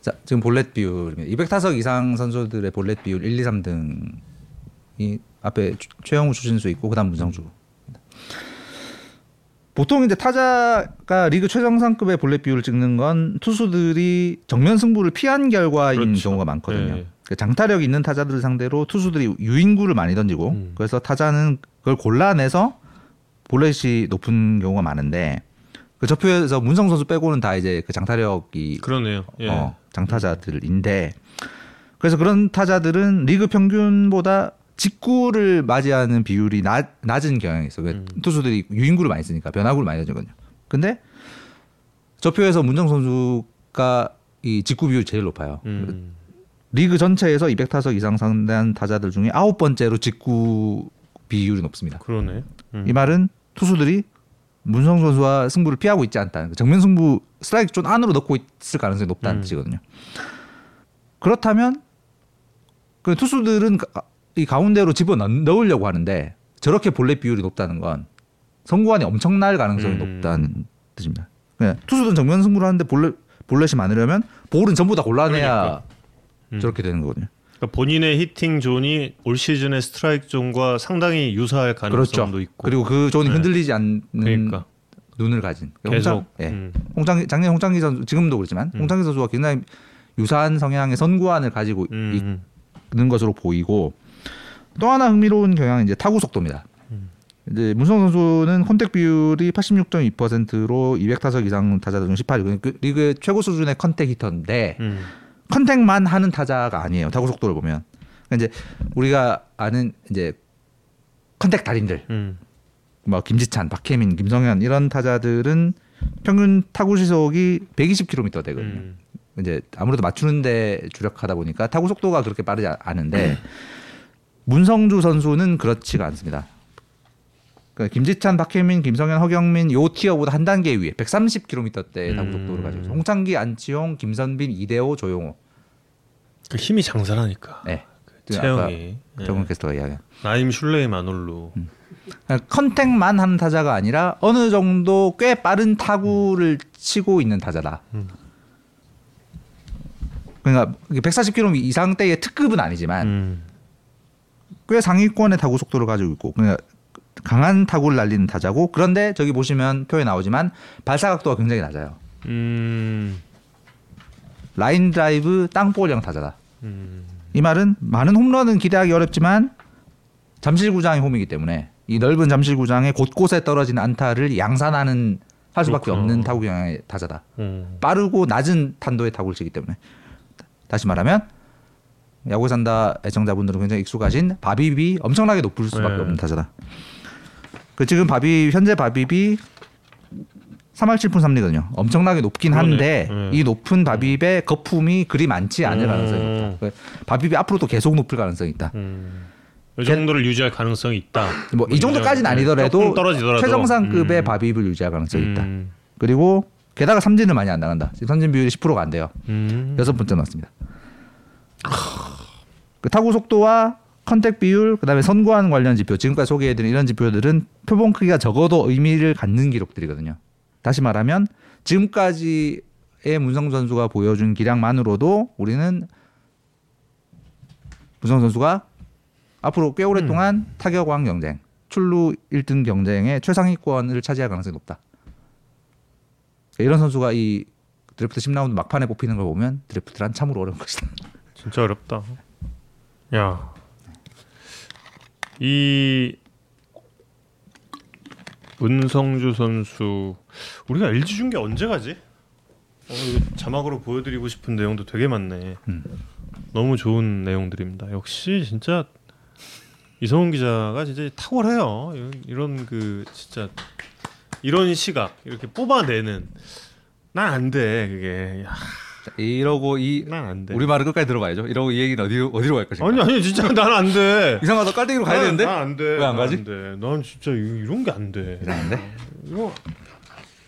자 지금 볼넷 비율입니다. 200타석 이상 선수들의 볼넷 비율 1, 2, 3등이 앞에 최- 최영우 추신수 있고 그다음 문성주. 보통 이제 타자가 리그 최정상급의 볼넷 비율을 찍는 건 투수들이 정면 승부를 피한 결과인
그렇죠.
경우가 많거든요.
예.
그 장타력 있는 타자들을 상대로 투수들이 유인구를 많이 던지고
음.
그래서 타자는 그걸 골라내서 볼넷이 높은 경우가 많은데 그 저표에서 문성 선수 빼고는 다 이제 그 장타력이
그러네요. 예.
어, 장타자들인데 그래서 그런 타자들은 리그 평균보다 직구를 맞이하는 비율이 낮, 낮은 경향이 있어. 요
음.
투수들이 유인구를 많이 쓰니까 변화구를 많이 던지거든요. 근데 저표에서 문성주 선수가 이 직구 비율이 제일 높아요.
음.
리그 전체에서 200타석 이상 상대한 타자들 중에 아홉 번째로 직구 비율이 높습니다.
그러네. 음.
이 말은 투수들이 문성주 선수와 승부를 피하고 있지 않다는 거. 정면 승부 스트라이크 존 안으로 넣고 있을 가능성이 높다는
음.
뜻이거든요. 그렇다면 그 투수들은 가- 이 가운데로 집어 넣- 넣으려고 하는데 저렇게 볼넷 비율이 높다는 건 선구안이 엄청날 가능성이
음.
높다는 뜻입니다. 투수들은 정면 승부를 하는데 볼넷 볼넷이 많으려면 볼은 전부 다 골라내야
그러니까. 음.
저렇게 되는 거거든요.
그러니까 본인의 hitting zone이 올 시즌의 스트라이크 존과 상당히 유사할 가능성도
그렇죠.
있고.
그리고 그 존이
네.
흔들리지 않는
그러니까
눈을 가진
계속.
홍창, 예.
음.
홍창기 작년 홍창기 선수 지금도 그렇지만
음.
홍창기 선수가 굉장히 유사한 성향의 선구안을 가지고
음.
있는 것으로 보이고 또 하나 흥미로운 경향은 이제 타구 속도입니다.
음.
이제 문성주 선수는 contact 비율이 86.2%로 200타석 이상 타자들 중 18위. 그 리그 최고 수준의 contact hitter인데
음.
contact만 하는 타자가 아니에요. 타구 속도를 보면. 그러니까 이제 우리가 아는 이제 contact 달인들
음.
뭐 김지찬, 박해민, 김성현 이런 타자들은 평균 타구 시속이 120km 대거든요.
음.
이제 아무래도 맞추는데 주력하다 보니까 타구 속도가 그렇게 빠르지 아- 않은데
네.
문성주 선수는 그렇지가 않습니다. 그러니까 김지찬, 박해민, 김성현, 허경민 요 tier보다 한 단계 위에 130km대 타구
음.
속도를 가지고 있어요. 홍창기, 안치홍, 김선빈, 이대호, 조용호.
그 힘이 장사라니까.
네.
그 체형이. 예.
정은 캐스터가 이야기한.
나임 슐레이마놀루.
그러니까 contact만 하는 타자가 아니라 어느 정도 꽤 빠른 타구를 치고 있는 타자다.
음.
그러니까 140km 이상대의 특급은 아니지만
음.
꽤 상위권의 타구 속도를 가지고 있고 그러니까 강한 타구를 날리는 타자고 그런데 저기 보시면 표에 나오지만 발사 각도가 굉장히 낮아요.
음.
라인 드라이브 땅볼형 타자다.
음.
이 말은 많은 홈런은 기대하기 어렵지만 잠실구장이 홈이기 때문에 이 넓은 잠실구장에 곳곳에 떨어지는 안타를 양산하는 할 수밖에
그렇구나.
없는 타구 경향의 타자다.
음.
빠르고 낮은 탄도의 타구를 치기 때문에 다시 말하면 야구에 산다 애청자분들은 굉장히 익숙하신 바비비 엄청나게 높을 수밖에
네.
없는 타자다. 그 지금 바비 현재 바비비 3할 7푼 3리거든요. 엄청나게 높긴. 한데
네.
이 높은 바비비의 거품이 그리 많지 않을
음.
가능성이 있다. 그 바비비 앞으로도 계속 높을 가능성이 있다.
음. 이 정도를 유지할 가능성이 있다.
뭐 이 정도까지는
네,
아니더라도 최정상급의
음.
바비비를 유지할 가능성이 있다.
음.
그리고 게다가 삼진을 많이 안 나간다. 지금 삼진 비율이 10%가 안 돼요.
음.
여섯 번째 나왔습니다. 그 타구 속도와 컨택 비율, 그다음에 선구안 관련 지표, 지금까지 소개해드린 이런 지표들은 표본 크기가 적어도 의미를 갖는 기록들이거든요. 다시 말하면 지금까지의 문성 선수가 보여준 기량만으로도 우리는 문성 선수가 앞으로 꽤 오랫동안 타격왕 경쟁, 출루 1등 경쟁의 최상위권을 차지할 가능성이 높다. 이런 선수가 이 드래프트 10라운드 막판에 뽑히는 걸 보면 드래프트란 참으로 어려운 것이다.
진짜 어렵다. 야. 이 문성주 선수 우리가 LG 중계 언제 가지? 어, 자막으로 보여드리고 싶은 내용도 되게 많네.
음.
너무 좋은 내용들입니다. 역시 진짜 이성훈 기자가 진짜 탁월해요. 이런, 이런 그 진짜 이런 시각 이렇게 뽑아내는 난 안 돼 그게
자, 이러고
이난안 돼.
우리 말을 끝까지 들어봐야죠. 이러고 이 얘기는 어디로 어디로 갈 것인가?
아니 아니 진짜 난 안 돼. (laughs)
이상하다 깔때기로 가야 되는데
난안 돼.
왜 안 가지?
안 돼. 난 진짜 이- 이런 게 안 돼.
이상한데?
이거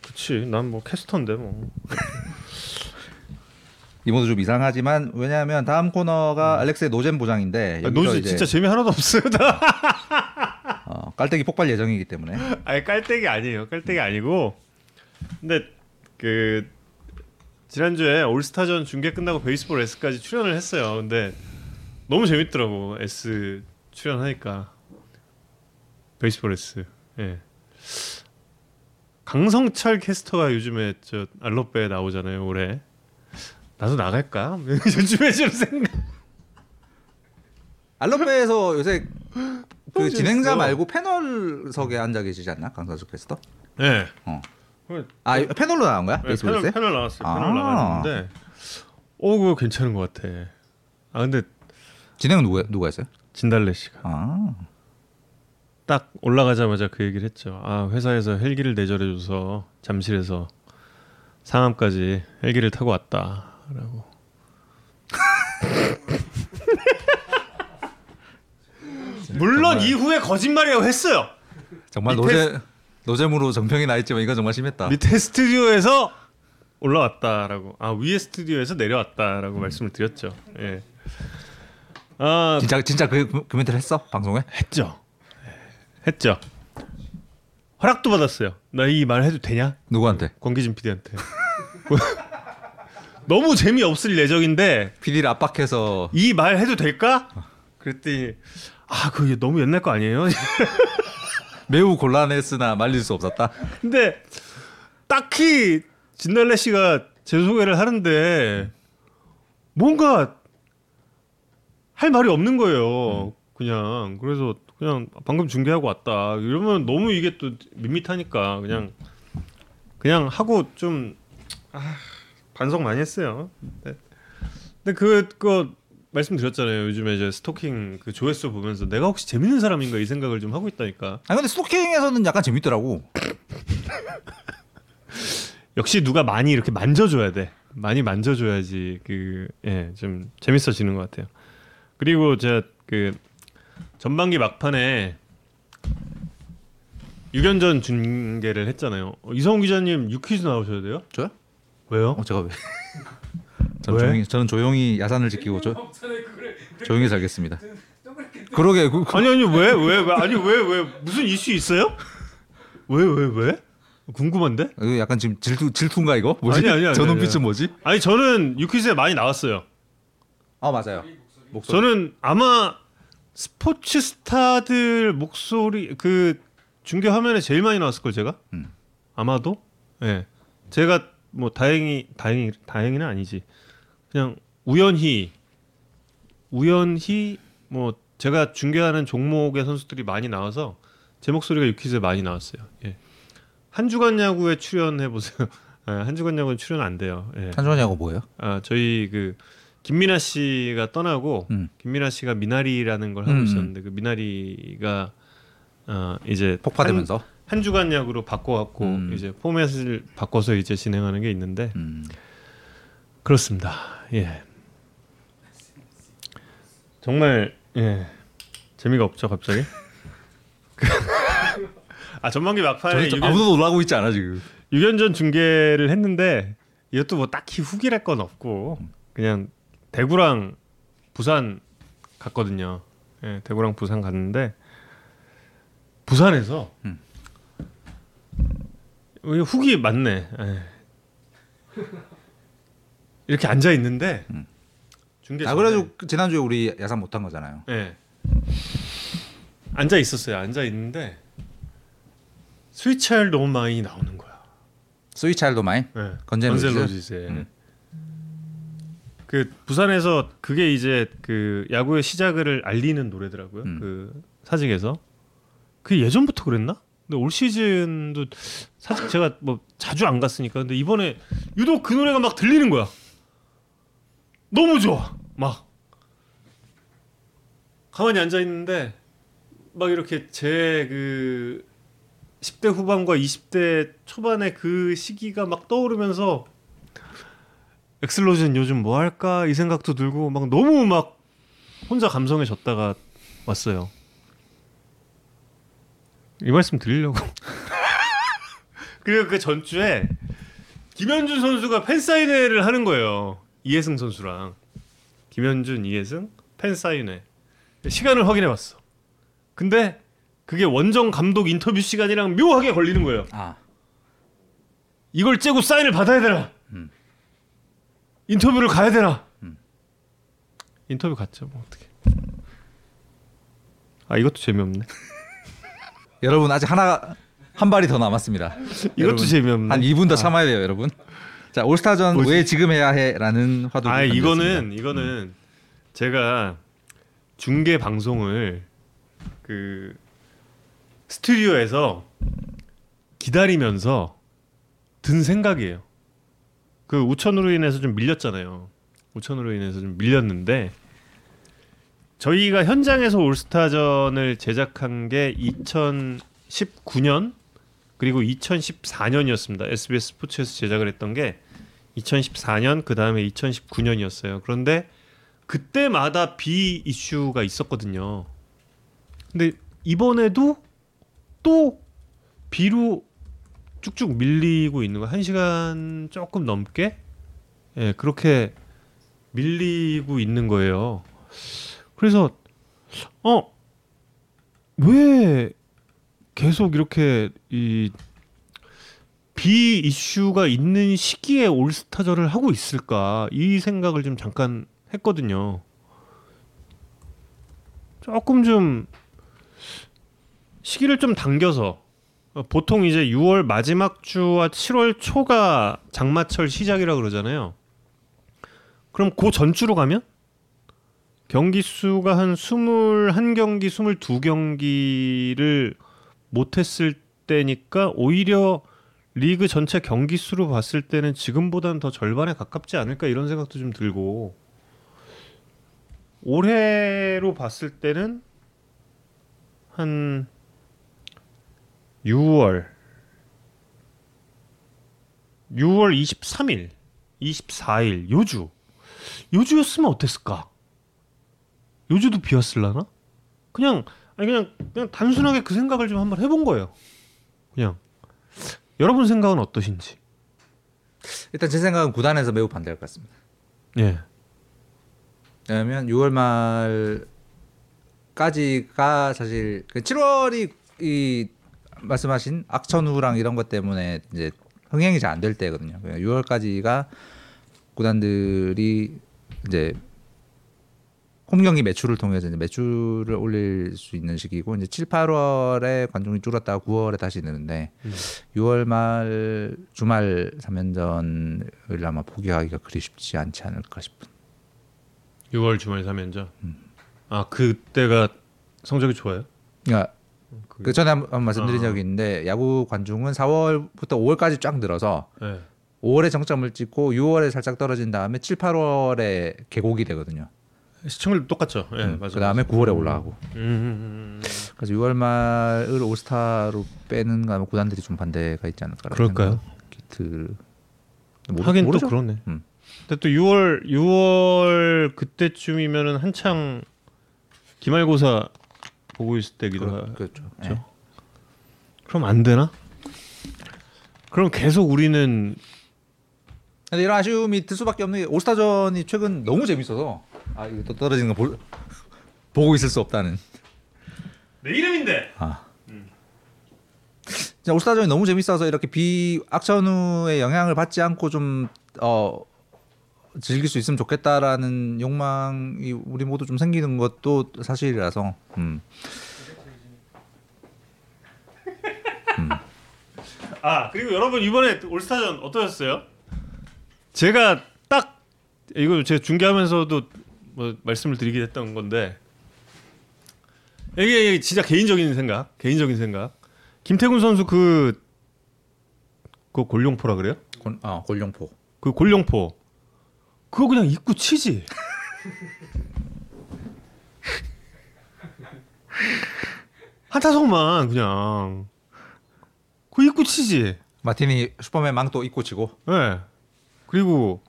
그치. 난뭐 캐스터인데 뭐. (laughs)
이모도 좀 이상하지만 왜냐하면 다음 코너가 알렉스의 노잼 보장인데
아,
이제
진짜 재미 하나도 없어요.
어, 깔때기 폭발 예정이기 때문에
아니 깔때기 아니에요. 깔때기 아니고. 근데 그 지난주에 올스타전 중계 끝나고 베이스볼 S까지 출연을 했어요. 근데 너무 재밌더라고 S 출연하니까 베이스볼 S. 예. 강성철 캐스터가 요즘에 저 알로베에 나오잖아요. 올해. 나도 나갈까? (laughs) 요즘에 좀 생각.
알로페에서 요새 그 (laughs) 진행자. 말고 패널석에 앉아 계시지 않나 강사수 캐스터?
네.
어. 그아 이거 패널로 나온 거야?
네? 패널, 패널 나왔어요. 패널
아.
나갔는데, 오 그거 괜찮은 것 같아. 아 근데
진행은 누가 누가 했어요?
진달래 씨가
아
딱 올라가자마자 그 얘기를 했죠. 아 회사에서 헬기를 내절해줘서 잠실에서 상암까지 헬기를 타고 왔다라고. 물론
정말.
이후에 거짓말이라고 했어요.
정말 노잼 노잼으로 정평이 나 있지만 이건 정말 심했다.
밑에 스튜디오에서 올라왔다라고. 아 위에 스튜디오에서 내려왔다라고 말씀을 드렸죠. 예. 아
진짜 진짜 그, 그, 그 멘트를 했어 방송에?
했죠. 예, 했죠. 허락도 받았어요. 나 이 말 해도 되냐?
누구한테?
권기진 PD한테. (laughs) 너무 재미 없을 예정인데
PD를 압박해서
이 말 해도 될까? 그랬더니 아 그게 너무 옛날 거 아니에요? (laughs)
매우 곤란했으나 말릴 수 없었다.
근데 딱히 진달래 씨가 제 소개를 하는데 뭔가 할 말이 없는 거예요. 그냥 그래서 그냥 방금 중계하고 왔다. 이러면 너무 이게 또 밋밋하니까 그냥 그냥 하고 좀 아, 반성 많이 했어요. 근데, 근데 그 그거 말씀드렸잖아요. 요즘에 이제 스토킹 그 조회수 보면서 내가 혹시 재밌는 사람인가 이 생각을 좀 하고 있다니까.
아 근데 스토킹에서는 약간 재밌더라고. (laughs)
역시 누가 많이 이렇게 만져줘야 돼. 많이 만져줘야지 그예좀 재밌어지는 것 같아요. 그리고 제가 그 전반기 막판에 6연전 중계를 했잖아요. 어, 이성훈 기자님 유퀴즈 나오셔야 돼요?
저요?
왜요?
어 제가 왜? (laughs) 저는
왜?
조용히 저는 조용히 야산을 지키고 조, 조용히 살겠습니다. 그러게 그, 그,
아니 아니 왜왜왜 아니 왜 왜 무슨 이슈 있어요? 왜 왜 왜? 궁금한데?
이거 약간 지금 질투 질투인가 이거? 뭐지?
아니, 아니, 아니,
저 눈빛은. 뭐지?
아니 저는 유퀴즈에 많이 나왔어요.
아 맞아요. 목소리.
저는 아마 스포츠 스타들 목소리 그 중계 화면에 제일 많이 나왔을 걸 제가
음.
아마도 예 제가 뭐 다행히 다행히 다행히는 아니지 그냥 우연히 우연히 뭐 제가 중계하는 종목의 선수들이 많이 나와서 제 목소리가 유퀴즈에 많이 나왔어요 예. 한 주간 야구에 출연해 보세요 (laughs) 예, 한 주간 야구는 출연 안 돼요 예.
찬조하고 뭐예요?
아 저희 그 김민아 씨가 떠나고
음.
김민아 씨가 미나리라는 걸 하고
음.
있었는데 그 미나리가 어 이제
폭파되면서.
한, 한 주간 야구로 바꿔갖고
음.
이제 포맷을 바꿔서 이제 진행하는 게 있는데
음.
그렇습니다. 예. 정말 예 재미가 없죠 갑자기. (laughs) 아 전반기 막판에 6연,
아무도 놀라고 있지 않아 지금.
6연전 중계를 했는데 이것도 뭐 딱히 후기랄 건 없고 그냥 대구랑 부산 갔거든요. 예, 대구랑 부산 갔는데 부산에서
음.
이게 후기 맞네. 예. 이렇게 앉아 있는데
음.
중계
아 그래도 그 지난주에 우리 야산 못한 거잖아요.
예. 앉아 있었어요. 앉아 있는데 Sweet Child 너무 많이 나오는 거야.
Sweet Child O' Mine.
네.
Guns
N' Roses? Roses의.
음.
그 부산에서 그게 이제 그 야구의 시작을 알리는 노래더라고요.
음.
그 사직에서 그 예전부터 그랬나? 근데 올 시즌도 사실 제가 뭐 자주 안 갔으니까 근데 이번에 유독 그 노래가 막 들리는 거야. 너무 좋아. 막 가만히 앉아 있는데 막 이렇게 제 그 10대 후반과 20대 초반의 그 시기가 막 떠오르면서 엑슬로전 요즘 뭐 할까 이 생각도 들고 막 너무 막 혼자 감성에 젖다가 왔어요. 이 말씀 드리려고. (laughs) 그리고 그 전주에 김현준 선수가 팬사인회를 하는 거예요. 이해승 선수랑 김현준, 이해승 팬사인회 시간을 확인해 봤어. 근데 그게 원정 감독 인터뷰 시간이랑 묘하게 걸리는 거예요.
아
이걸 째고 사인을 받아야 되나? 인터뷰를 가야 되나? 인터뷰 갔죠. 뭐 어떻게? 아 이것도 재미없네. (laughs)
여러분 아직 하나 한 발이 더 남았습니다.
이것도
여러분,
재미없네.
한 2분 더 참아야 돼요, 여러분. 자 올스타전
뭐지?
왜 지금 해야 해라는 화두.
아 이거는 이거는 제가 중계 방송을 그 스튜디오에서 기다리면서 든 생각이에요. 그 우천으로 인해서 좀 밀렸잖아요. 우천으로 인해서 좀 밀렸는데 저희가 현장에서 올스타전을 제작한 게 2019년 그리고 2014년이었습니다. SBS 스포츠에서 제작을 했던 게 2014년 그 다음에 2019년이었어요. 그런데 그때마다 비 이슈가 있었거든요. 근데 이번에도 또 비로 쭉쭉 밀리고 있는 거. 한 시간 조금 넘게 예 그렇게 밀리고 있는 거예요. 그래서 어 왜 계속 이렇게 이 비 이슈가 있는 시기에 올스타전을 하고 있을까 이 생각을 좀 잠깐 했거든요. 조금 좀 시기를 좀 당겨서 어, 보통 이제 6월 마지막 주와 7월 초가 장마철 시작이라 그러잖아요. 그럼 그 전주로 가면 경기 수가 한 21경기, 22경기를 못했을 때니까 오히려 리그 전체 경기 수로 봤을 때는 지금보다는 더 절반에 가깝지 않을까 이런 생각도 좀 들고 올해로 봤을 때는 한 6월 6월 23일, 24일 요주 요주였으면 어땠을까? 요주도 비었을라나? 그냥 아니 그냥 그냥 단순하게 그 생각을 좀 한번 해본 거예요. 그냥 여러분 생각은 어떠신지?
일단 제 생각은 구단에서 매우 반대할 것 같습니다.
예.
왜냐하면 6월 말까지가 사실 7월이 이 말씀하신 악천후랑 이런 것 때문에 이제 흥행이 잘 안 될 때거든요. 6월까지가 구단들이 이제 홈 경기 매출을 통해서 이제 매출을 올릴 수 있는 시기고 이제 7, 8월에 관중이 줄었다가 9월에 다시 느는데
음.
6월 말 주말 3연전을 아마 포기하기가 그리 쉽지 않지 않을까 싶은
6월 주말 3연전. 아 그때가 성적이 좋아요?
그러니까
그-
그 전에 한번 말씀드린
아.
적이 있는데 야구 관중은 4월부터 5월까지 쫙 늘어서
예.
5월에 정점을 찍고 6월에 살짝 떨어진 다음에 7, 8월에 계곡이 되거든요.
시청률 똑같죠. 예,
음,
맞아요.
그 다음에 9월에 올라가고.
음, 음, 음, 음.
그래서 6월 말을 올스타로 빼는 거 아마 구단들이 좀 반대가 있지 않을까.
그럴까요?
기트
하긴
모르죠?
또 그러네.
음.
근데 또 6월 6월 그때쯤이면은 한창 기말고사 보고 있을 때기도 하.
그렇, 그렇죠.
그렇죠.
예.
그럼 안 되나? 그럼 계속 우리는
근데 이런 아쉬움이 들 수밖에 없는 게 올스타전이 최근 너무 재밌어서 아 이거 또 떨어지는 거 볼, (laughs) 보고 있을 수 없다는.
내 이름인데.
아. 진짜 올스타전이 너무 재밌어서 이렇게 비 악천후의 영향을 받지 않고 좀 어, 즐길 수 있으면 좋겠다라는 욕망이 우리 모두 좀 생기는 것도 사실이라서 음. (laughs)
아 그리고 여러분 이번에 올스타전 어떠셨어요? 제가 딱 이거 제가 중계하면서도 뭐 말씀을 드리긴 했던 건데 이게 진짜 개인적인 생각, 개인적인 생각. 김태군 선수 그, 그 골룡포라 그래요?
골, 어, 골룡포.
그 골룡포. 그거 그냥 입구 치지. (laughs) 한 타석만 그냥. 그 입구 치지.
마티니 슈퍼맨 망토 입고 치고.
예. 네. 그리고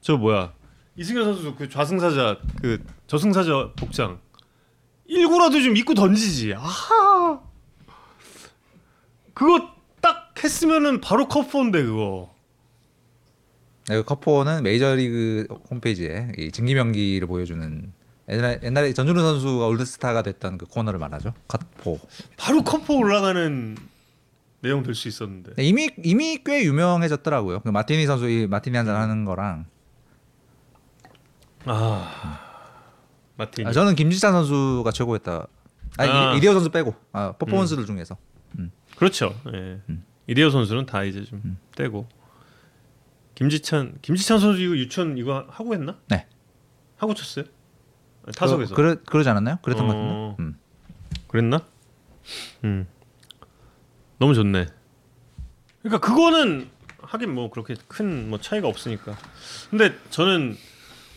저 뭐야 이승현 선수 그 좌승사자 그 저승사자 복장 1구라도 좀 입고 던지지. 아하. 그거 딱 했으면은 바로 컵4인데 그거.
네, 그 커포는 메이저리그 홈페이지에 이 증기 명기를 보여주는 옛날에, 옛날에 전준우 선수가 올드스타가 됐던 그 코너를 말하죠. 컷포.
바로 컵4 올라가는 내용 될 수 있었는데.
네, 이미 이미 꽤 유명해졌더라고요. 그 마티니 선수 이 마티니 한잔 하는 거랑.
아. 마틴.
아, 저는 김지찬 선수가 최고였다. 아니
아.
이디어 선수 빼고 아, 퍼포먼스들 중에서.
그렇죠. 예.
음.
이대호 선수는 다 이제 좀 떼고. 김지찬 김지찬 선수 이거 유천 이거 하고 했나?
네.
하고 쳤어요? 아니, 타석에서.
그, 그러, 그러 지 않았나요? 그랬던 것
어.
같은데. 음.
그랬나? 음. 너무 좋네. 그러니까 그거는 하긴 뭐 그렇게 큰 뭐 차이가 없으니까. 근데 저는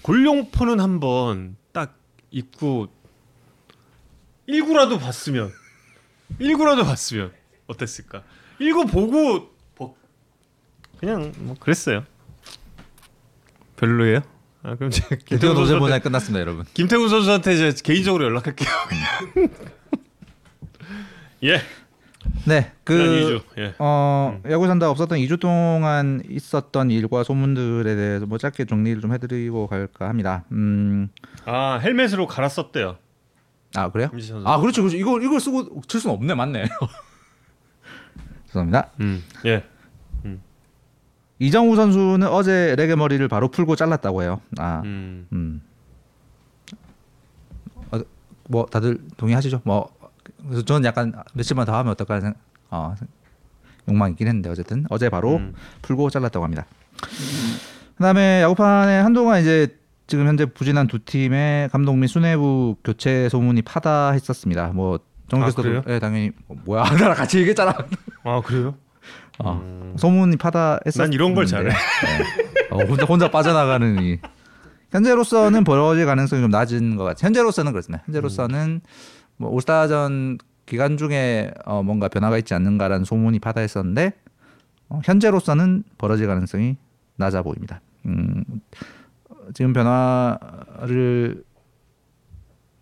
골룡포는 한번 딱 입고 1구라도 봤으면 1구라도 봤으면 어땠을까? 1구 보고 뭐 그냥 뭐 그랬어요. 별로예요? 아 그럼 제가
김태훈
선수한테
보자 끝났습니다, 여러분.
김태훈 선수한테 이제 개인적으로 연락할게요. (laughs) 예.
네, 그그
2주. 예.
어, 야구 산다 없었던 2주 동안 있었던 일과 소문들에 대해서 뭐 짧게 정리를 좀 해드리고 갈까 합니다. 음,
아 헬멧으로 갈았었대요.
아 그래요? 아 그렇죠, 그렇죠. 이거 이걸 쓰고 칠 수는 없네, 맞네. (laughs) 죄송합니다.
음. 예.
이정우 선수는 어제 레게 머리를 바로 풀고 잘랐다고 해요. 아,
음.
음. 어, 뭐 다들 동의하시죠? 뭐 그래서 저는 약간 며칠만 더 하면 어떨까 하는 생- 어, 욕망이 있긴 했는데 어쨌든 어제 바로
음.
풀고 잘랐다고 합니다. 그다음에 야구판에 한동안 이제 지금 현재 부진한 두 팀의 감독 및 수뇌부 교체 소문이 파다했었습니다. 뭐 정규에서도
그래요?
예, 당연히 뭐, 뭐야 (laughs) 나랑 같이 얘기했잖아.
아 그래요?
어,
음.
소문이 파다했었.
난 이런 걸 잘해.
어, 혼자 혼자 빠져나가는 이 현재로서는 벌어질 가능성이 좀 낮은 것 같아요. 현재로서는 그렇습니다. 현재로서는 뭐 올스타전 기간 중에 어, 뭔가 변화가 있지 않는가라는 소문이 파다했었는데 어, 현재로서는 벌어질 가능성이 낮아 보입니다. 음, 지금 변화를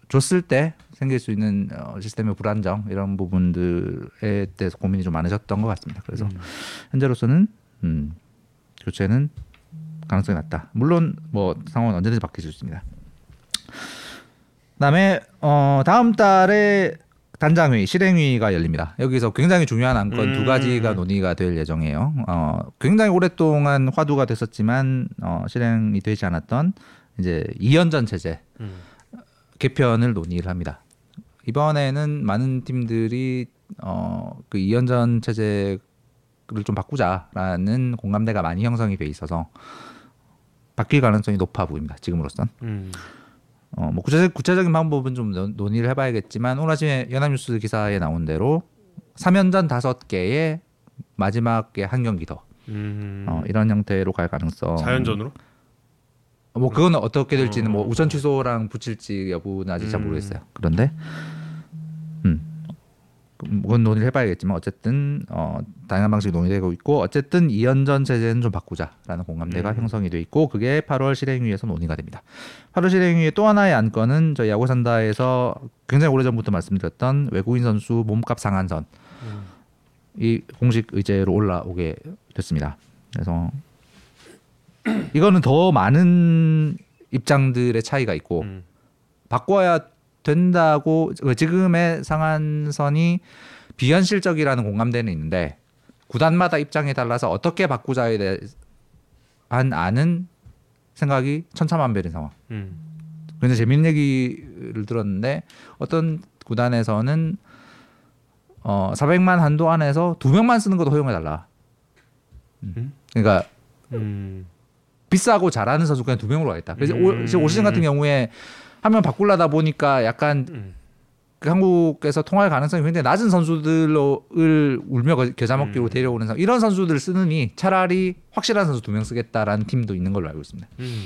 줬을 때 생길 수 있는 어, 시스템의 불안정 이런 부분들에 대해서 고민이 좀 많으셨던 것 같습니다. 그래서 현재로서는 음, 교체는 가능성이 낮다. 물론 뭐 상황은 언제든지 바뀔 수 있습니다. 그다음에 어, 다음 달에 단장회의, 실행회의가 열립니다. 여기서 굉장히 중요한 안건 두
음.
가지가 논의가 될 예정이에요. 어, 굉장히 오랫동안 화두가 됐었지만 어, 실행이 되지 않았던 이제 이연전 체제
음.
개편을 논의를 합니다. 이번에는 많은 팀들이 어, 그 이연전 체제를 좀 바꾸자라는 공감대가 많이 형성이 돼 있어서 바뀔 가능성이 높아 보입니다. 지금으로선.
음.
어, 뭐 구체적, 구체적인 방법은 좀 논- 논의를 해봐야겠지만 오늘 아침에 연합뉴스 기사에 나온 대로 3연전 다섯 개의 마지막에 한 경기 더
음.
어, 이런 형태로 갈 가능성.
자연전으로?
뭐 그건 어떻게 될지는 뭐
어.
우선 취소랑 붙일지 여부는 아직 잘
음.
모르겠어요. 그런데 음 그건 논의를 해봐야겠지만 어쨌든 어 다양한 방식이 논의되고 있고 어쨌든 이연전 체제는 좀 바꾸자라는 공감대가
음.
형성이 돼 있고 그게 8월 실행위에서 논의가 됩니다. 8월 실행위의 또 하나의 안건은 저희 야구 산다에서 굉장히 오래전부터 말씀드렸던 외국인 선수 몸값 상한선
음.
이 공식 의제로 올라오게 됐습니다. 그래서 이거는 더 많은 입장들의 차이가 있고
음.
바꿔야 된다고 지금의 상한선이 비현실적이라는 공감대는 있는데 구단마다 입장에 달라서 어떻게 바꾸자에 대한 아는 생각이 천차만별인 상황.
음.
굉장히 재밌는 얘기를 들었는데 어떤 구단에서는 어 400만 한도 안에서 두 명만 쓰는 것도 허용해 달라.
음?
그러니까
음.
비싸고 잘하는 선수 그냥 두 명으로 가겠다. 그래서
음.
올, 올 시즌 같은 경우에 한명 바꾸려다 보니까 약간
음.
그 한국에서 통할 가능성이 굉장히 낮은 선수들을 울며 겨- 겨자 먹기로
음.
데려오는 선 이런 선수들을 쓰느니 차라리 확실한 선수 두 명 쓰겠다라는 팀도 있는 걸로 알고 있습니다.
음.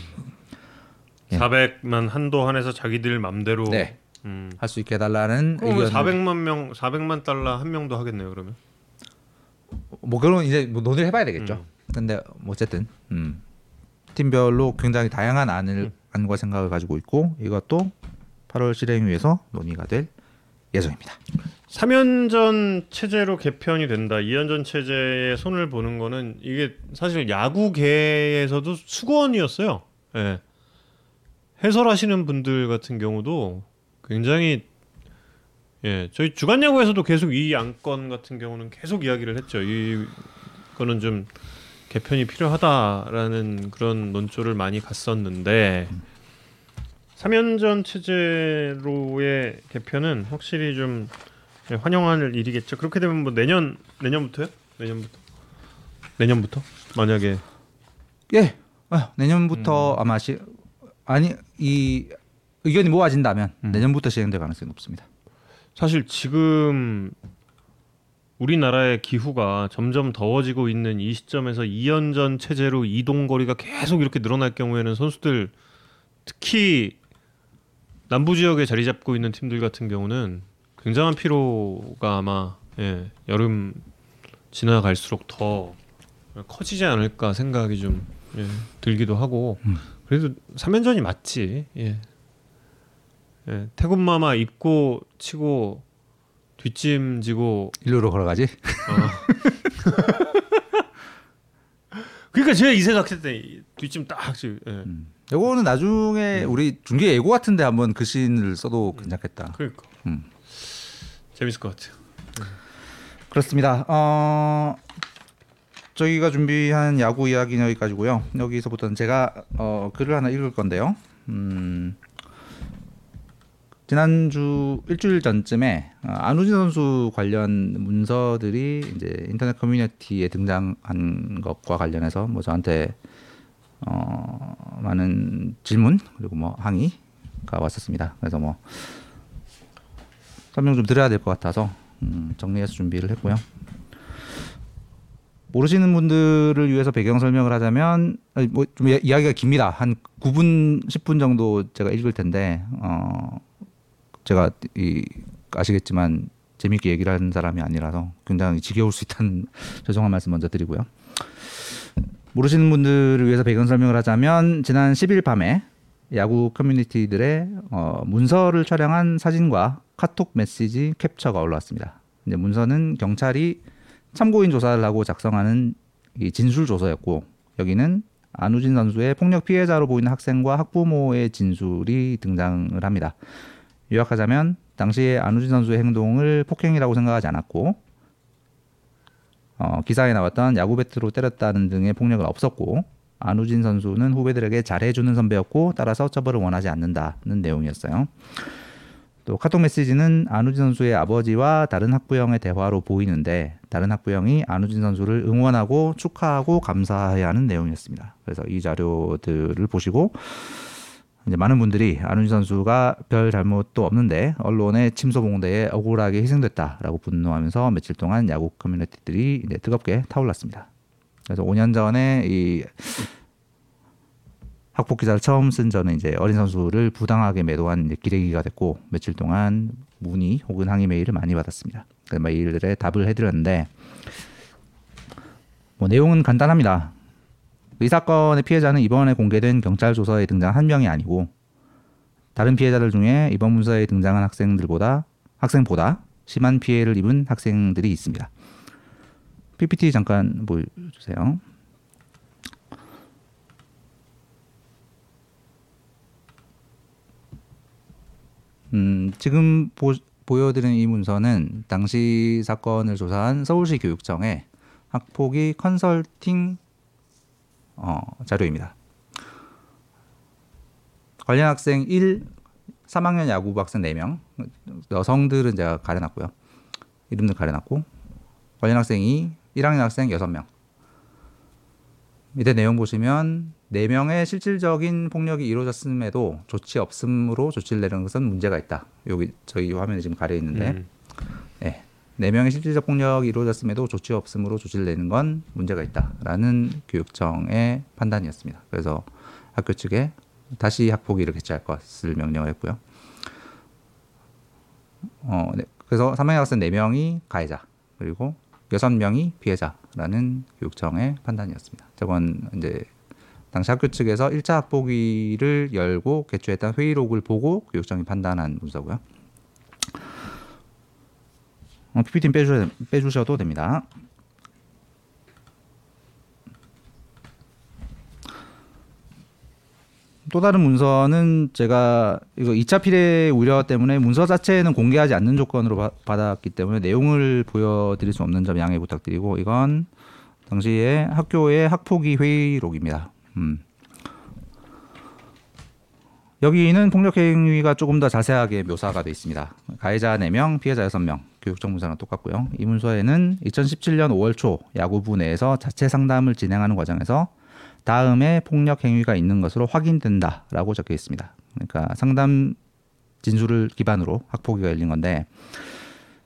예.
400만 한도 한에서 자기들 맘대로
네.
음.
할수 있게 해달라는 의견.
400만 명 400만 달러 한 명도 하겠네요, 그러면.
뭐 그런 이제 뭐 논의를 해봐야 되겠죠.
음.
근데 뭐 어쨌든 음. 팀별로 굉장히 다양한 안을
음.
안과 생각을 가지고 있고 이것도 8월 실행위에서 논의가 될 예정입니다.
3연전 체제로 개편이 된다. 2연전 체제에 손을 보는 거는 이게 사실 야구계에서도 수건이었어요. 예. 해설하시는 분들 같은 경우도 굉장히 예, 저희 주간 야구에서도 계속 이 안건 같은 경우는 계속 이야기를 했죠. 이거는 좀 개편이 필요하다라는 그런 논조를 많이 갔었는데 3연전 체제로의 개편은 확실히 좀 예, 환영할 일이겠죠. 그렇게 되면 뭐 내년 내년부터요? 내년부터 내년부터 만약에
예, 아, 내년부터
음.
아마 시 아니 이 의견이 모아진다면
음.
내년부터 시행될 가능성이 높습니다.
사실 지금 우리나라의 기후가 점점 더워지고 있는 이 시점에서 2연전 체제로 이동 거리가 계속 이렇게 늘어날 경우에는 선수들 특히 남부 지역에 자리 잡고 있는 팀들 같은 경우는 굉장한 피로가 아마 예, 여름 지나갈수록 더 커지지 않을까 생각이 좀 예, 들기도 하고
음.
그래도 3연전이 맞지 예. 예, 태국마마 입고 치고 뒷짐지고
일루로 걸어가지. (laughs)
그러니까 제가 이 생각했더니 뒷짐 딱 지- 예.
이거는 나중에 우리 중계 예고 같은데 한번 그 씬을 써도 괜찮겠다.
그러니까
음.
재밌을 것 같아요.
그렇습니다. 어, 저희가 준비한 야구 이야기는 여기까지고요. 여기서부터는 제가 어, 글을 하나 읽을 건데요. 음, 지난주 일주일 전쯤에 어, 안우진 선수 관련 문서들이 이제 인터넷 커뮤니티에 등장한 것과 관련해서 뭐 저한테 어, 많은 질문 그리고 뭐 항의가 왔었습니다. 그래서 뭐 설명 좀 드려야 될 것 같아서 음, 정리해서 준비를 했고요. 모르시는 분들을 위해서 배경 설명을 하자면 뭐 좀 이- 이야기가 깁니다. 한 9분 10분 정도 제가 읽을 텐데 어 제가 이 아시겠지만 재밌게 얘기를 하는 사람이 아니라서 굉장히 지겨울 수 있다는 (laughs) 죄송한 말씀 먼저 드리고요. 모르시는 분들을 위해서 배경 설명을 하자면 지난 10일 밤에 야구 커뮤니티들의 어, 문서를 촬영한 사진과 카톡 메시지 캡처가 올라왔습니다. 이제 문서는 경찰이 참고인 조사를 하고 작성하는 이 진술 조서였고 여기는 안우진 선수의 폭력 피해자로 보이는 학생과 학부모의 진술이 등장을 합니다. 요약하자면 당시에 안우진 선수의 행동을 폭행이라고 생각하지 않았고 어, 기사에 나왔던 야구 배트로 때렸다는 등의 폭력은 없었고 안우진 선수는 후배들에게 잘해주는 선배였고 따라서 처벌을 원하지 않는다는 내용이었어요. 또 카톡 메시지는 안우진 선수의 아버지와 다른 학부형의 대화로 보이는데 다른 학부형이 안우진 선수를 응원하고 축하하고 감사해야 하는 내용이었습니다. 그래서 이 자료들을 보시고 이제 많은 분들이 안우진 선수가 별 잘못도 없는데 언론의 침소 봉대에 억울하게 희생됐다라고 분노하면서 며칠 동안 야구 커뮤니티들이 이제 뜨겁게 타올랐습니다. 그래서 5년 전에 이 학폭 기사를 처음 쓴 저는 이제 어린 선수를 부당하게 매도한 기레기가 됐고 며칠 동안 문의 혹은 항의 메일을 많이 받았습니다. 그 메일들에 답을 해드렸는데 뭐 내용은 간단합니다. 이 사건의 피해자는 이번에 공개된 경찰 조서에 등장 한 명이 아니고 다른 피해자들 중에 이번 문서에 등장한 학생들보다 학생보다 심한 피해를 입은 학생들이 있습니다. PPT 잠깐 보여주세요. 음, 지금 보, 보여드리는 이 문서는 당시 사건을 조사한 서울시 교육청의 학폭위 컨설팅 어, 자료입니다. 관련 학생 1, 3학년 야구부 학생 4명, 여성들은 제가 가려놨고요. 이름들 가려놨고, 관련 학생 2, 1학년 학생 6명. 밑에 내용 보시면 네 명의 실질적인 폭력이 이루어졌음에도 조치 없음으로 조치를 내리는 것은 문제가 있다. 여기 저희 화면에 지금 가려 있는데
음.
네. 네 명의 실질적 폭력이 이루어졌음에도 조치 없음으로 조치를 내는 건 문제가 있다라는 교육청의 판단이었습니다. 그래서 학교 측에 다시 학폭위를 개최할 것을 명령을 했고요. 어, 네. 그래서 사망의 학생 네 명이 가해자 그리고 여섯 명이 피해자라는 교육청의 판단이었습니다. 저건 이제 당시 학교 측에서 1차 학폭위를 열고 개최했던 회의록을 보고 교육청이 판단한 문서고요. 어, PPT 빼주셔, 빼주셔도 됩니다. 또 다른 문서는 제가 이거 2차 피해 우려 때문에 문서 자체는 공개하지 않는 조건으로 바, 받았기 때문에 내용을 보여드릴 수 없는 점 양해 부탁드리고 이건 당시에 학교의 학폭위 회의록입니다. 음. 여기는 폭력 행위가 조금 더 자세하게 묘사가 되어 있습니다. 가해자 4명, 피해자 6명, 교육청 문서랑 똑같고요. 이 문서에는 2017년 5월 초 야구부 내에서 자체 상담을 진행하는 과정에서 다음에 폭력 행위가 있는 것으로 확인된다라고 적혀 있습니다. 그러니까 상담 진술을 기반으로 학폭위가 열린 건데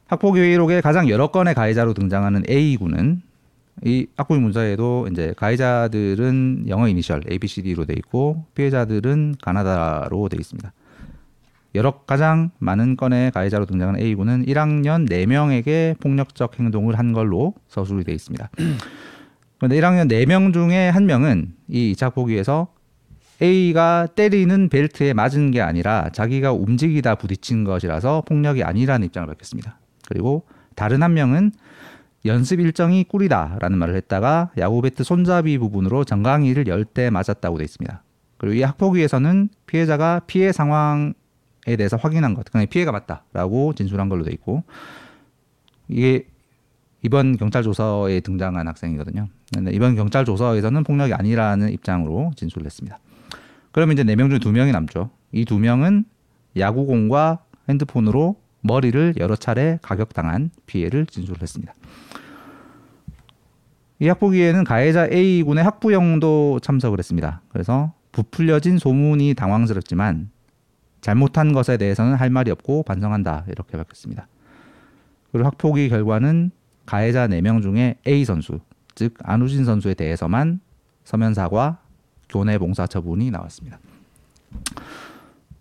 학폭위 회의록에 가장 여러 건의 가해자로 등장하는 A 군은 이 학폭위 문서에도 이제 가해자들은 영어 이니셜 A, B, C, D로 돼 있고 피해자들은 가나다로 돼 있습니다. 여러 가장 많은 건의 가해자로 등장하는 A 군은 1학년 4명에게 폭력적 행동을 한 걸로 서술이 돼 있습니다. 그런데 1학년 4명 중에 한 명은 이 2차 포기에서 A가 때리는 벨트에 맞은 게 아니라 자기가 움직이다 부딪힌 것이라서 폭력이 아니라는 입장을 밝혔습니다. 그리고 다른 한 명은 연습 일정이 꿀이다라는 말을 했다가 야구 배트 손잡이 부분으로 정강이를 열때 맞았다고 돼 있습니다. 그리고 이 학폭위에서는 피해자가 피해 상황에 대해서 확인한 것, 그냥 피해가 맞다라고 진술한 걸로 돼 있고 이게 이번 경찰 조서에 등장한 학생이거든요. 이번 경찰 조서에서는 폭력이 아니라는 입장으로 진술을 했습니다. 그러면 이제 네 명 중에 두 명이 남죠. 이 두 명은 야구공과 핸드폰으로 머리를 여러 차례 가격당한 피해를 진술을 했습니다. 이 학폭위에는 가해자 A 군의 학부형도 참석을 했습니다. 그래서 부풀려진 소문이 당황스럽지만 잘못한 것에 대해서는 할 말이 없고 반성한다 이렇게 밝혔습니다. 그리고 학폭위 결과는 가해자 4명 중에 A 선수, 즉 안우진 선수에 대해서만 서면 사과, 교내 봉사 처분이 나왔습니다.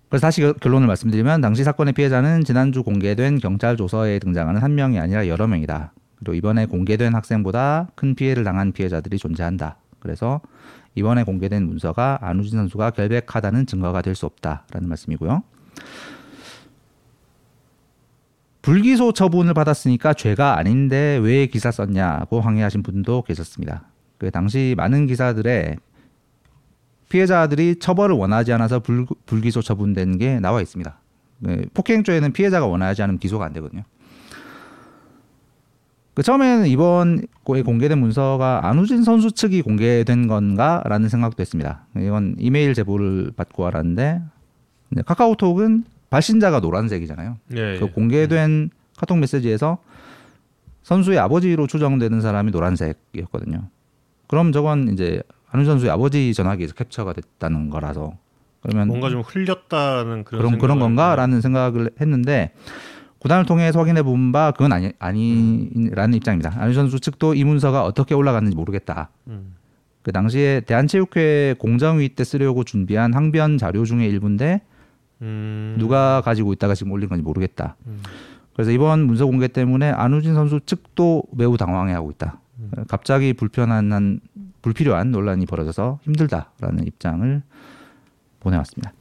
그래서 다시 결론을 말씀드리면 당시 사건의 피해자는 지난주 공개된 경찰 조서에 등장하는 한 명이 아니라 여러 명이다. 그리고 이번에 공개된 학생보다 큰 피해를 당한 피해자들이 존재한다. 그래서 이번에 공개된 문서가 안우진 선수가 결백하다는 증거가 될 수 없다라는 말씀이고요. 불기소 처분을 받았으니까 죄가 아닌데 왜 기사 썼냐고 항의하신 분도 계셨습니다. 그 당시 많은 기사들에 피해자들이 처벌을 원하지 않아서 불, 불기소 처분된 게 나와 있습니다. 네, 폭행죄에는 피해자가 원하지 않으면 기소가 안 되거든요. 그 처음에는 이번 공개된 문서가 안우진 선수 측이 공개된 건가라는 생각도 했습니다. 이건 이메일 제보를 받고 알았는데 카카오톡은 발신자가 노란색이잖아요.
예,
그
예.
공개된 카톡 메시지에서 선수의 아버지로 추정되는 사람이 노란색이었거든요. 그럼 저건 이제 한우 선수의 아버지 전화기에서 캡처가 됐다는 거라서 그러면
뭔가 좀 흘렸다는 그런
그런 그런 건가라는 생각을 했는데 구단을 통해서 확인해 본 바 그건 아니 아니라는 입장입니다. 안우 선수 측도 이 문서가 어떻게 올라갔는지 모르겠다.
음.
그 당시에 대한체육회 공정위 때 쓰려고 준비한 항변 자료 중에 일부인데
음.
누가 가지고 있다가 지금 올린 건지 모르겠다.
음.
그래서 이번 문서 공개 때문에 안우진 선수 측도 매우 당황해하고 있다.
음.
갑자기 불편한 한 불필요한 논란이 벌어져서 힘들다라는 입장을 보내왔습니다.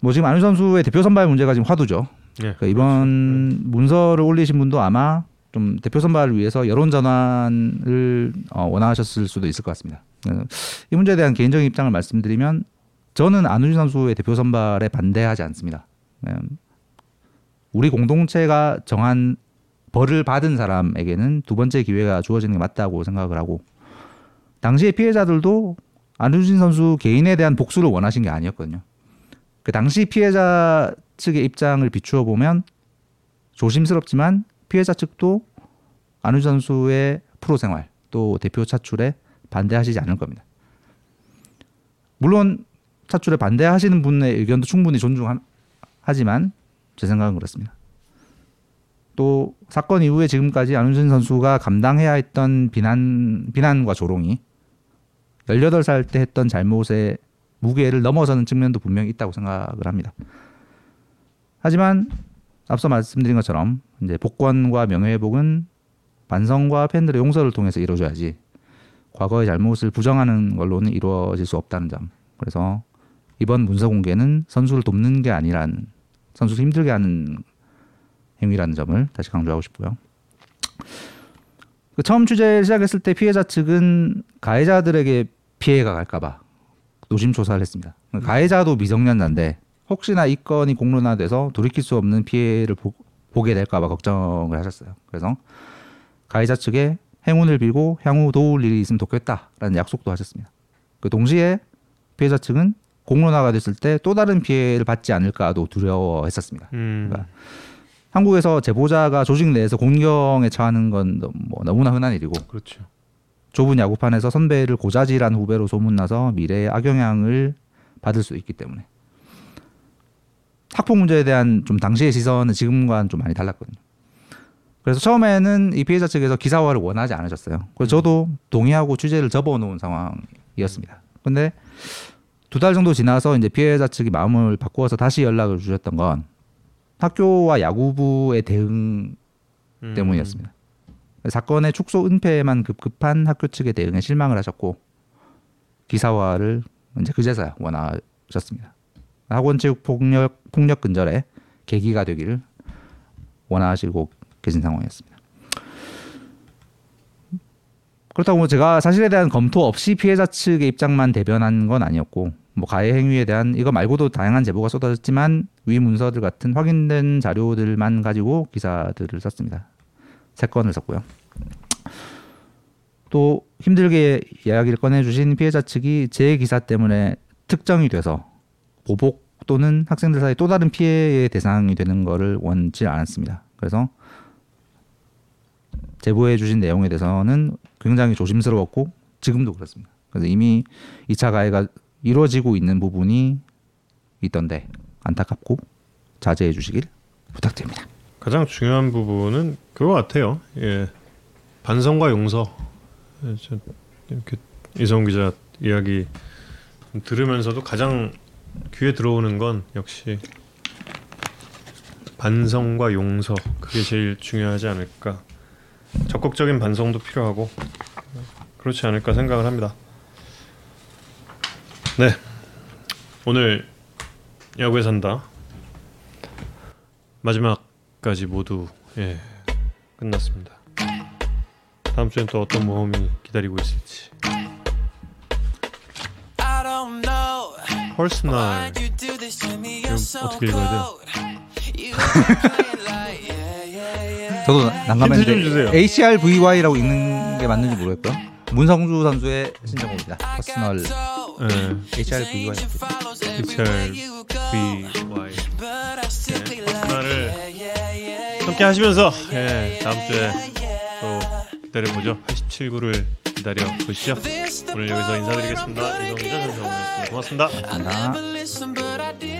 뭐 지금 안우 선수의 대표 선발 문제가 지금 화두죠.
예.
그러니까 이번 문서를 올리신 분도 아마 좀 대표 선발을 위해서 여론 전환을 어, 원하셨을 수도 있을 것 같습니다. 어, 이 문제에 대한 개인적인 입장을 말씀드리면 저는 안우진 선수의 대표 선발에 반대하지 않습니다. 음, 우리 공동체가 정한 벌을 받은 사람에게는 두 번째 기회가 주어지는 게 맞다고 생각을 하고 당시의 피해자들도 안우진 선수 개인에 대한 복수를 원하신 게 아니었거든요. 그 당시 피해자 측의 입장을 비추어 보면 조심스럽지만 피해자 측도 안우진 선수의 프로 생활 또 대표 차출에 반대하시지 않을 겁니다. 물론 차출에 반대하시는 분의 의견도 충분히 존중하지만 제 생각은 그렇습니다. 또 사건 이후에 지금까지 안훈진 선수가 감당해야 했던 비난 비난과 조롱이 18살 때 했던 잘못의 무게를 넘어서는 측면도 분명히 있다고 생각을 합니다. 하지만 앞서 말씀드린 것처럼 이제 복권과 명예회복은 반성과 팬들의 용서를 통해서 이루어져야지 과거의 잘못을 부정하는 걸로는 이루어질 수 없다는 점. 그래서 이번 문서 공개는 선수를 돕는 게 아니란 선수를 힘들게 하는 행위라는 점을 다시 강조하고 싶고요. 그 처음 취재 시작했을 때 피해자 측은 가해자들에게 피해가 갈까봐 노심초사를 했습니다. 가해자도 미성년자인데 혹시나 이 건이 공론화돼서 돌이킬 수 없는 피해를 보, 게 될까봐 걱정을 하셨어요. 그래서 가해자 측에 행운을 빌고 향후 도울 일이 있으면 좋겠다라는 약속도 하셨습니다. 그 동시에 피해자 측은 공론화가 됐을 때 또 다른 피해를 받지 않을까도 두려워했었습니다.
음.
그러니까 한국에서 제보자가 조직 내에서 공경에 처하는 건 뭐 너무나 흔한 일이고
그렇죠.
좁은 야구판에서 선배를 고자질한 후배로 소문나서 미래의 악영향을 받을 수 있기 때문에 학폭 문제에 대한 좀 당시의 시선은 지금과는 좀 많이 달랐거든요. 그래서 처음에는 이 피해자 측에서 기사화를 원하지 않으셨어요. 그래서 저도 동의하고 취재를 접어놓은 상황이었습니다. 근데 두 달 정도 지나서 이제 피해자 측이 마음을 바꾸어서 다시 연락을 주셨던 건 학교와 야구부의 대응
음.
때문이었습니다. 사건의 축소 은폐에만 급급한 학교 측의 대응에 실망을 하셨고 기사화를 이제 그제서야 원하셨습니다. 학원 체육 폭력 폭력 근절에 계기가 되기를 원하시고 계신 상황이었습니다. 그렇다고 뭐 제가 사실에 대한 검토 없이 피해자 측의 입장만 대변한 건 아니었고 뭐 가해 행위에 대한 이거 말고도 다양한 제보가 쏟아졌지만 위 문서들 같은 확인된 자료들만 가지고 기사들을 썼습니다. 세 건을 썼고요. 또 힘들게 이야기를 꺼내주신 피해자 측이 제 기사 때문에 특정이 돼서 보복 또는 학생들 사이 또 다른 피해의 대상이 되는 것을 원치 않았습니다. 그래서 제보해 주신 내용에 대해서는 굉장히 조심스러웠고 지금도 그렇습니다. 그래서 이미 2차 가해가 이루어지고 있는 부분이 있던데 안타깝고 자제해 주시길 부탁드립니다.
가장 중요한 부분은 그거 같아요. 예. 반성과 용서. 예, 저 이렇게 이성 기자 이야기 들으면서도 가장 귀에 들어오는 건 역시 반성과 용서 그게 제일 중요하지 않을까. 적극적인 반성도 필요하고 그렇지 않을까 생각을 합니다. 네, 오늘 야구에 산다 마지막까지 모두 예 끝났습니다. 다음 주엔 또 어떤 모험이 기다리고 있을지. 이거 어떻게 읽어야 돼요? (laughs)
저도 난감했는데. HRVY라고 읽는 게 맞는지 모르겠고요. 문성주 선수의 신청곡입니다. Personal
예,
HRVY.
HRVY. 네, Personal을 함께 하시면서 예, 다음 주에 또 기다려보죠. 87구를 기다려 보시죠. 오늘 여기서 인사드리겠습니다. 이성기자 선생님이었습니다. 고맙습니다.
감사합니다.